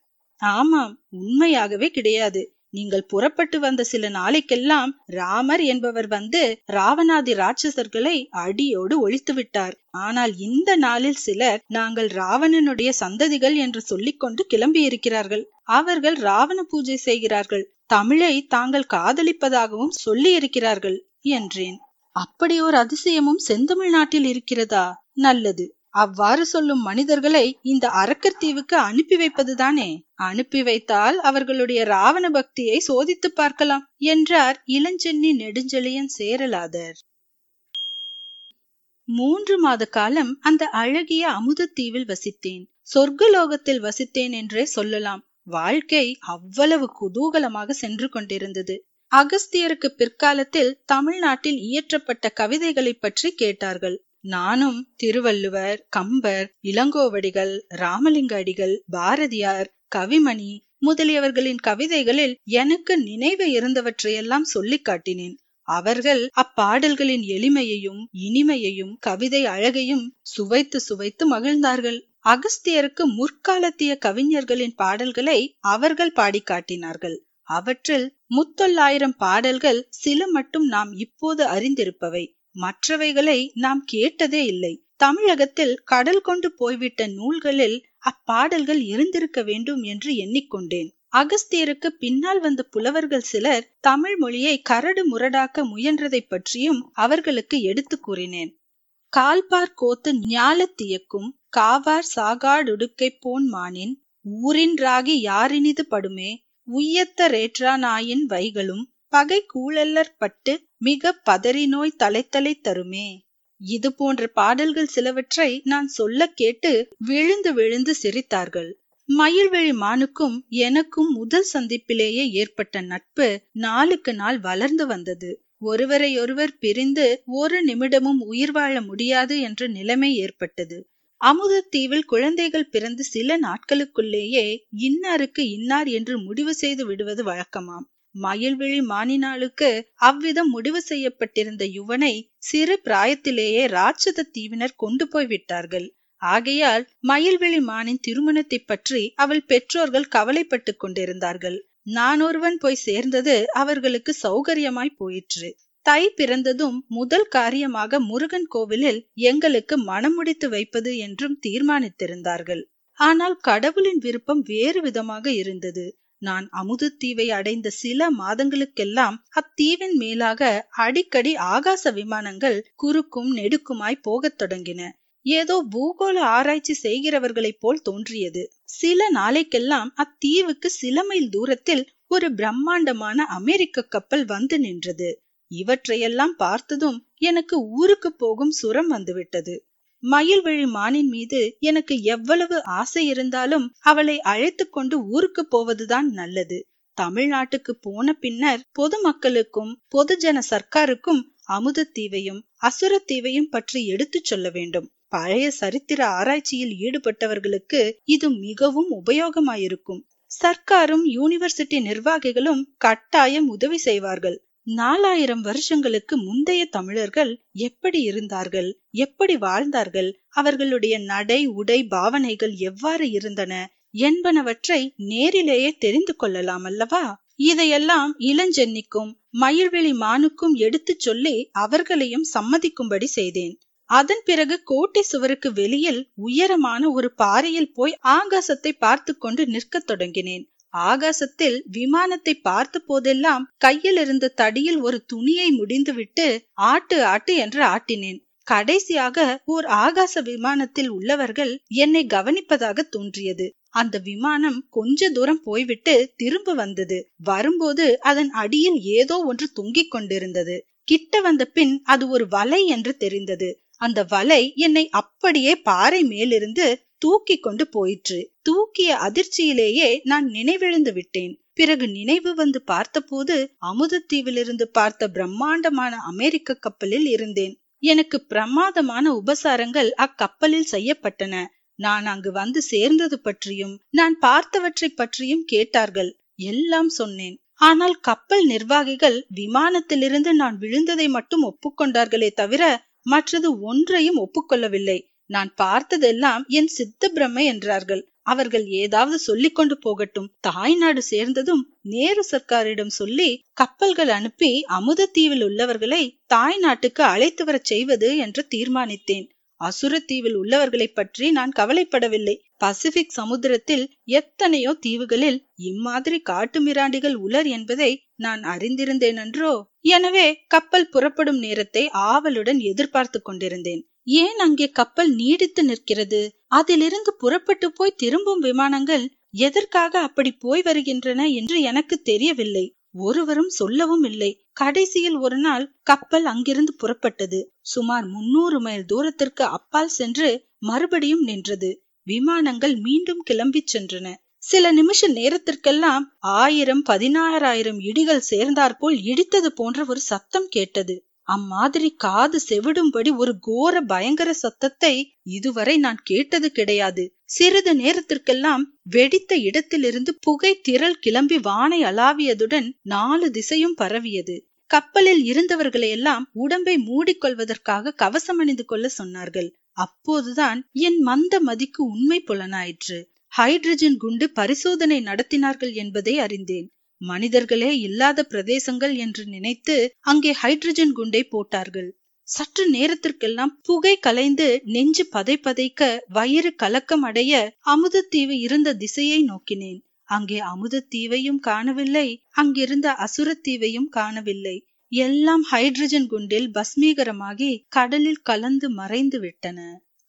ஆமாம் உண்மையாகவே கிடையாது. நீங்கள் புறப்பட்டு வந்த சில நாளைக்கெல்லாம் ராமர் என்பவர் வந்து ராவணாதி ராட்சசர்களை அடியோடு ஒழித்து விட்டார். ஆனால் இந்த நாளில் சிலர் நாங்கள் ராவணனுடைய சந்ததிகள் என்று சொல்லிக்கொண்டு கிளம்பி இருக்கிறார்கள். அவர்கள் ராவண பூஜை செய்கிறார்கள். தமிழை தாங்கள் காதலிப்பதாகவும் சொல்லி இருக்கிறார்கள் என்றேன். அப்படி ஒரு அதிசயமும் செந்தமிழ் நாட்டில் இருக்கிறதா? நல்லது. அவ்வாறு சொல்லும் மனிதர்களை இந்த அரக்கர் தீவுக்கு அனுப்பி வைப்பதுதானே? அனுப்பி வைத்தால் அவர்களுடைய ராவண பக்தியை சோதித்து பார்க்கலாம் என்றார் இளஞ்சென்னி நெடுஞ்செழியன் சேரலாதர். மூன்று மாத காலம் அந்த அழகிய அமுதத்தீவில் வசித்தேன். சொர்க்கலோகத்தில் வசித்தேன் என்றே சொல்லலாம். வாழ்க்கை அவ்வளவு குதூகலமாக சென்று கொண்டிருந்தது. அகஸ்தியருக்கு பிற்காலத்தில் தமிழ்நாட்டில் இயற்றப்பட்ட கவிதைகளை பற்றி கேட்டார்கள். நானும் திருவள்ளுவர் கம்பர் இளங்கோவடிகள் ராமலிங்க அடிகள் பாரதியார் கவிமணி முதலியவர்களின் கவிதைகளில் எனக்கு நினைவு இருந்தவற்றையெல்லாம் சொல்லிக் காட்டினேன். அவர்கள் அப்பாடல்களின் எளிமையையும் இனிமையையும் கவிதை அழகையும் சுவைத்து சுவைத்து மகிழ்ந்தார்கள். அகஸ்தியருக்கு முற்காலத்திய கவிஞர்களின் பாடல்களை அவர்கள் பாடி காட்டினார்கள். அவற்றில் முத்தொள்ளாயிரம் பாடல்கள் சில மட்டும் நாம் இப்போது அறிந்திருப்பவை. மற்றவைகளை நாம் கேட்டதே இல்லை. தமிழகத்தில் கடல் கொண்டு போய்விட்ட நூல்களில் அப்பாடல்கள் இருந்திருக்க வேண்டும் என்று எண்ணிக்கொண்டேன். அகஸ்தியருக்கு பின்னால் வந்த புலவர்கள் சிலர் தமிழ் மொழியை கரடு முரடாக்க முயன்றதை பற்றியும் அவர்களுக்கு எடுத்து கூறினேன். கால்பார் கோத்து ஞாலத்தியக்கும் காவார் சாகாடுடுக்கை போன் மானின் ஊரின் ராகி யாரினிது படுமே? உய்யத்த ரேற்றா வைகளும் பகை கூழல்லற்பட்டு மிக பதறி நோய் தலைத்தலை தருமே. இது போன்ற பாடல்கள் சிலவற்றை நான் சொல்ல கேட்டு விழுந்து விழுந்து சிரித்தார்கள். மயில்வெளி மானுக்கும் எனக்கும் முதல் சந்திப்பிலேயே ஏற்பட்ட நட்பு நாளுக்கு நாள் வளர்ந்து வந்தது. ஒருவரையொருவர் பிரிந்து ஒரு நிமிடமும் உயிர் வாழ முடியாது என்ற நிலைமை ஏற்பட்டது. அமுதத்தீவில் குழந்தைகள் பிறந்து சில நாட்களுக்குள்ளேயே இன்னாருக்கு இன்னார் என்று முடிவு செய்து விடுவது வழக்கமாம். மயில்விழி மானினாளுக்கு அவ்விதம் முடிவு செய்யப்பட்டிருந்த யுவனை சிறு பிராயத்திலேயே ராட்சத தீவினர் கொண்டு போய் விட்டார்கள். ஆகையால் மயில்விழி மானின் திருமணத்தை பற்றி அவள் பெற்றோர்கள் கவலைப்பட்டு கொண்டிருந்தார்கள். நான் ஒருவன் போய் சேர்ந்தது அவர்களுக்கு சௌகரியமாய் போயிற்று. தை பிறந்ததும் முதல் காரியமாக முருகன் கோவிலில் எங்களுக்கு மனமுடித்து வைப்பது என்றும் தீர்மானித்திருந்தார்கள். ஆனால் கடவுளின் விருப்பம் வேறு விதமாக இருந்தது. நான் அமுதத்தீவை அடைந்த சில மாதங்களுக்கெல்லாம் அத்தீவின் மேலாக அடிக்கடி ஆகாச விமானங்கள் குறுக்கும் நெடுக்குமாய் போகத் தொடங்கின. ஏதோ பூகோள ஆராய்ச்சி செய்கிறவர்களைப் போல் தோன்றியது. சில நாளைக்கெல்லாம் அத்தீவுக்கு சில மைல் தூரத்தில் ஒரு பிரம்மாண்டமான அமெரிக்க கப்பல் வந்து நின்றது. இவற்றையெல்லாம் பார்த்ததும் எனக்கு ஊருக்கு போகும் சுரம் வந்துவிட்டது. மயில்வழி மானின் மீது எனக்கு எவ்வளவு ஆசை இருந்தாலும் அவளை அழைத்து கொண்டு ஊருக்கு போவதுதான் நல்லது. தமிழ்நாட்டுக்கு போன பின்னர் பொதுமக்களுக்கும் பொதுஜன சர்க்காருக்கும் அமுதத்தீவையும் அசுரத்தீவையும் பற்றி எடுத்துச் சொல்ல வேண்டும். பழைய சரித்திர ஆராய்ச்சியில் ஈடுபட்டவர்களுக்கு இது மிகவும் உபயோகமாயிருக்கும். சர்க்காரும் யூனிவர்சிட்டி நிர்வாகிகளும் கட்டாயம் உதவி செய்வார்கள். நாலாயிரம் வருஷங்களுக்கு முந்தைய தமிழர்கள் எப்படி இருந்தார்கள் எப்படி வாழ்ந்தார்கள் அவர்களுடைய நடை உடை பாவனைகள் எவ்வாறு இருந்தன என்பனவற்றை நேரிலேயே தெரிந்து கொள்ளலாம் அல்லவா? இதையெல்லாம் இளஞ்சென்னிக்கும் மயில்வெளி மானுக்கும் எடுத்துச் சொல்லி அவர்களையும் சம்மதிக்கும்படி செய்தேன். அதன் பிறகு கோட்டை சுவருக்கு வெளியில் உயரமான ஒரு பாறையில் போய் ஆகாசத்தை பார்த்து கொண்டு நிற்கத் தொடங்கினேன். ஆகாசத்தில் விமானத்தை பார்த்த போதெல்லாம் கையில் இருந்த தடியில் ஒரு துணியை முடிந்துவிட்டு ஆட்டு ஆட்டு என்று ஆட்டினேன். கடைசியாக ஓர் ஆகாச விமானத்தில் உள்ளவர்கள் என்னை கவனிப்பதாக தோன்றியது. அந்த விமானம் கொஞ்ச தூரம் போய்விட்டு திரும்ப வந்தது. வரும்போது அதன் அடியில் ஏதோ ஒன்று தொங்கிக் கொண்டிருந்தது. கிட்ட வந்த பின் அது ஒரு வலை என்று தெரிந்தது. அந்த வலை என்னை அப்படியே பாறை மேலிருந்து தூக்கி கொண்டு போயிற்று. தூக்கிய அதிர்ச்சியிலேயே நான் நினைவிழந்து விட்டேன். பிறகு நினைவு வந்து பார்த்தபோது அமுதத்தீவிலிருந்து பார்த்த பிரம்மாண்டமான அமெரிக்க கப்பலில் இருந்தேன். எனக்கு பிரமாதமான உபசாரங்கள் அக்கப்பலில் செய்யப்பட்டன. நான் அங்கு வந்து சேர்ந்தது பற்றியும் நான் பார்த்தவற்றை பற்றியும் கேட்டார்கள். எல்லாம் சொன்னேன். ஆனால் கப்பல் நிர்வாகிகள் விமானத்திலிருந்து நான் விழுந்ததை மட்டும் ஒப்புக்கொண்டார்களே தவிர மற்றது ஒன்றையும் ஒப்புக்கொள்ளவில்லை. நான் பார்த்ததெல்லாம் என் சித்த பிரம்மை என்றார்கள். அவர்கள் ஏதாவது சொல்லிக் கொண்டு போகட்டும். தாய்நாடு சேர்ந்ததும் நேரு சர்க்காரிடம் சொல்லி கப்பல்கள் அனுப்பி அமுதத்தீவில் உள்ளவர்களை தாய் நாட்டுக்கு அழைத்து வரச் செய்வது என்று தீர்மானித்தேன். அசுரத்தீவில் உள்ளவர்களை பற்றி நான் கவலைப்படவில்லை. பசிபிக் சமுத்திரத்தில் எத்தனையோ தீவுகளில் இம்மாதிரி காட்டு மிராண்டிகள் உலர் என்பதை நான் அறிந்திருந்தேன் என்றோ எனவே கப்பல் புறப்படும் நேரத்தை ஆவலுடன் எதிர்பார்த்து கொண்டிருந்தேன். ஏன் அங்கே கப்பல் நீடித்து நிற்கிறது? அதிலிருந்து புறப்பட்டு போய் திரும்பும் விமானங்கள் எதற்காக அப்படி போய் வருகின்றன என்று எனக்கு தெரியவில்லை. ஒருவரும் சொல்லவும் இல்லை. கடைசியில் ஒரு நாள் கப்பல் அங்கிருந்து புறப்பட்டது. சுமார் முன்னூறு மைல் தூரத்திற்கு அப்பால் சென்று மறுபடியும் நின்றது. விமானங்கள் மீண்டும் கிளம்பி சென்றன. சில நிமிஷ நேரத்திற்கெல்லாம் ஆயிரம் பதினாறாயிரம் இடிகள் சேர்ந்தாற்போல் இடித்தது போன்ற ஒரு சத்தம் கேட்டது. அம்மாதிரி காது செவிடும்படி ஒரு கோர பயங்கர சத்தத்தை இதுவரை நான் கேட்டது கிடையாது. சிறிது நேரத்திற்கெல்லாம் வெடித்த இடத்திலிருந்து புகை திரள் கிளம்பி வானை அளாவியதுடன் நாலு திசையும் பரவியது. கப்பலில் இருந்தவர்களையெல்லாம் உடம்பை மூடிக்கொள்வதற்காக கவசம் அணிந்து கொள்ள சொன்னார்கள். அப்போதுதான் என் மந்த மதிக்கு உண்மை புலனாயிற்று. ஹைட்ரஜன் குண்டு பரிசோதனை நடத்தினார்கள் என்பதை அறிந்தேன். மனிதர்களே இல்லாத பிரதேசங்கள் என்று நினைத்து அங்கே ஹைட்ரஜன் குண்டை போட்டார்கள். சற்று நேரத்திற்கெல்லாம் புகை கலைந்து நெஞ்சு பதை பதைக்க வயிறு கலக்கம் அடைய அமுதத்தீவு இருந்த திசையை நோக்கினேன். அங்கே அமுதத்தீவையும் காணவில்லை அங்கிருந்த அசுரத்தீவையும் காணவில்லை. எல்லாம் ஹைட்ரஜன் குண்டில் பஸ்மீகரமாகி கடலில் கலந்து மறைந்து விட்டன.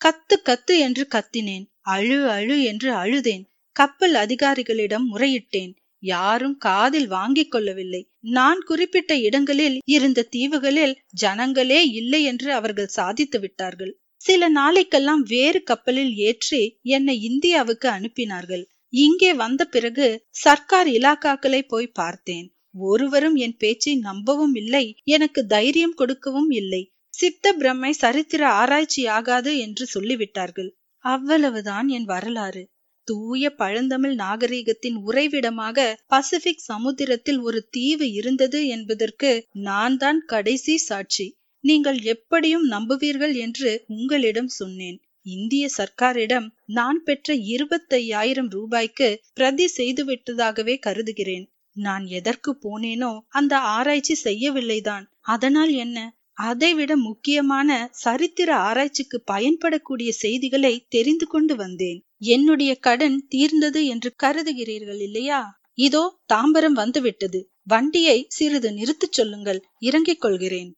கத்து கத்து என்று கத்தினேன். அழு அழு என்று அழுதேன். கப்பல் அதிகாரிகளிடம் முறையிட்டேன். யாரும் காதில் வாங்கிக் கொள்ளவில்லை. நான் குறிப்பிட்ட இடங்களில் இருந்த தீவுகளில் ஜனங்களே இல்லை என்று அவர்கள் சாதித்து விட்டார்கள். சில நாளைக்கெல்லாம் வேறு கப்பலில் ஏற்றி என்னை இந்தியாவுக்கு அனுப்பினார்கள். இங்கே வந்த பிறகு சர்க்கார் இலாக்காக்களை போய் பார்த்தேன். ஒருவரும் என் பேச்சை நம்பவும் இல்லை எனக்கு தைரியம் கொடுக்கவும் இல்லை. சித்த பிரம்மை சரித்திர ஆராய்ச்சி ஆகாது என்று சொல்லிவிட்டார்கள். அவ்வளவுதான் என் வரலாறு. தூய பழந்தமிழ் நாகரீகத்தின் உறைவிடமாக பசிபிக் சமுத்திரத்தில் ஒரு தீவு இருந்தது என்பதற்கு நான் தான் கடைசி சாட்சி. நீங்கள் எப்படியும் நம்புவீர்கள் என்று உங்களிடம் சொன்னேன். இந்திய சர்க்காரிடம் நான் பெற்ற இருபத்தையாயிரம் ரூபாய்க்கு பிரதி செய்துவிட்டதாகவே கருதுகிறேன். நான் எதற்கு போனேனோ அந்த ஆராய்ச்சி செய்யவில்லைதான். அதனால் என்ன? அதைவிட முக்கியமான சரித்திர ஆராய்ச்சிக்கு பயன்படக்கூடிய செய்திகளை தெரிந்து கொண்டு வந்தேன். என்னுடைய கடன் தீர்ந்தது என்று கருதுகிறீர்கள் இல்லையா? இதோ தாம்பரம் வந்துவிட்டது. வண்டியை சிறிது நிறுத்துச் சொல்லுங்கள். இறங்கிக் கொள்கிறேன்.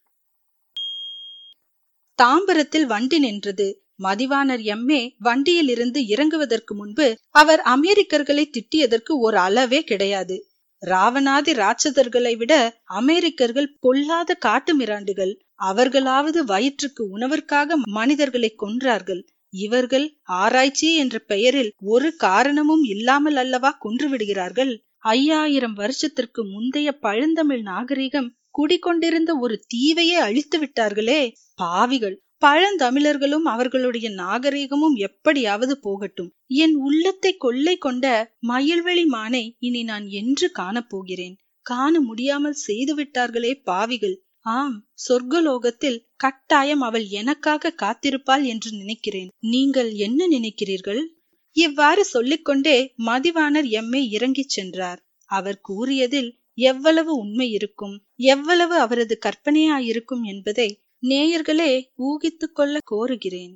தாம்பரத்தில் வண்டி நின்றது. மதிவாணர் எம்ஏ வண்டியில் இருந்து இறங்குவதற்கு முன்பு அவர் அமெரிக்கர்களை திட்டியதற்கு ஒரு அளவே கிடையாது. ராவணாதி ராட்சதர்களை விட அமெரிக்கர்கள் பொல்லாத காட்டு மிராண்டுகள். அவர்களாவது வயிற்றுக்கு உணவிற்காக மனிதர்களை கொன்றார்கள். இவர்கள் ஆராய்ச்சி என்ற பெயரில் ஒரு காரணமும் இல்லாமல் அல்லவா கொன்று விடுகிறார்கள் ஐயாயிரம் வருஷத்திற்கு முந்தைய பழந்தமிழ் நாகரிகம் குடிக்கொண்டிருந்த ஒரு தீவையே அழித்து விட்டார்களே பாவிகள் பழந்தமிழர்களும் அவர்களுடைய நாகரிகமும் எப்படியாவது போகட்டும். என் உள்ளத்தை கொள்ளை கொண்ட மயில்வெளி மானை இனி நான் என்று காணப்போகிறேன். காண முடியாமல் செய்து விட்டார்களே பாவிகள். ஆம் சொர்க்கலோகத்தில் கட்டாயம் அவள் எனக்காக காத்திருப்பாள் என்று நினைக்கிறேன். நீங்கள் என்ன நினைக்கிறீர்கள்? இவ்வாறு சொல்லிக்கொண்டே மதிவாணர் எம்மை இறங்கிச் சென்றார். அவர் கூறியதில் எவ்வளவு உண்மை இருக்கும் எவ்வளவு அவரது கற்பனையாயிருக்கும் என்பதை நேயர்களே ஊகித்துக் கொள்ள கோருகிறேன்.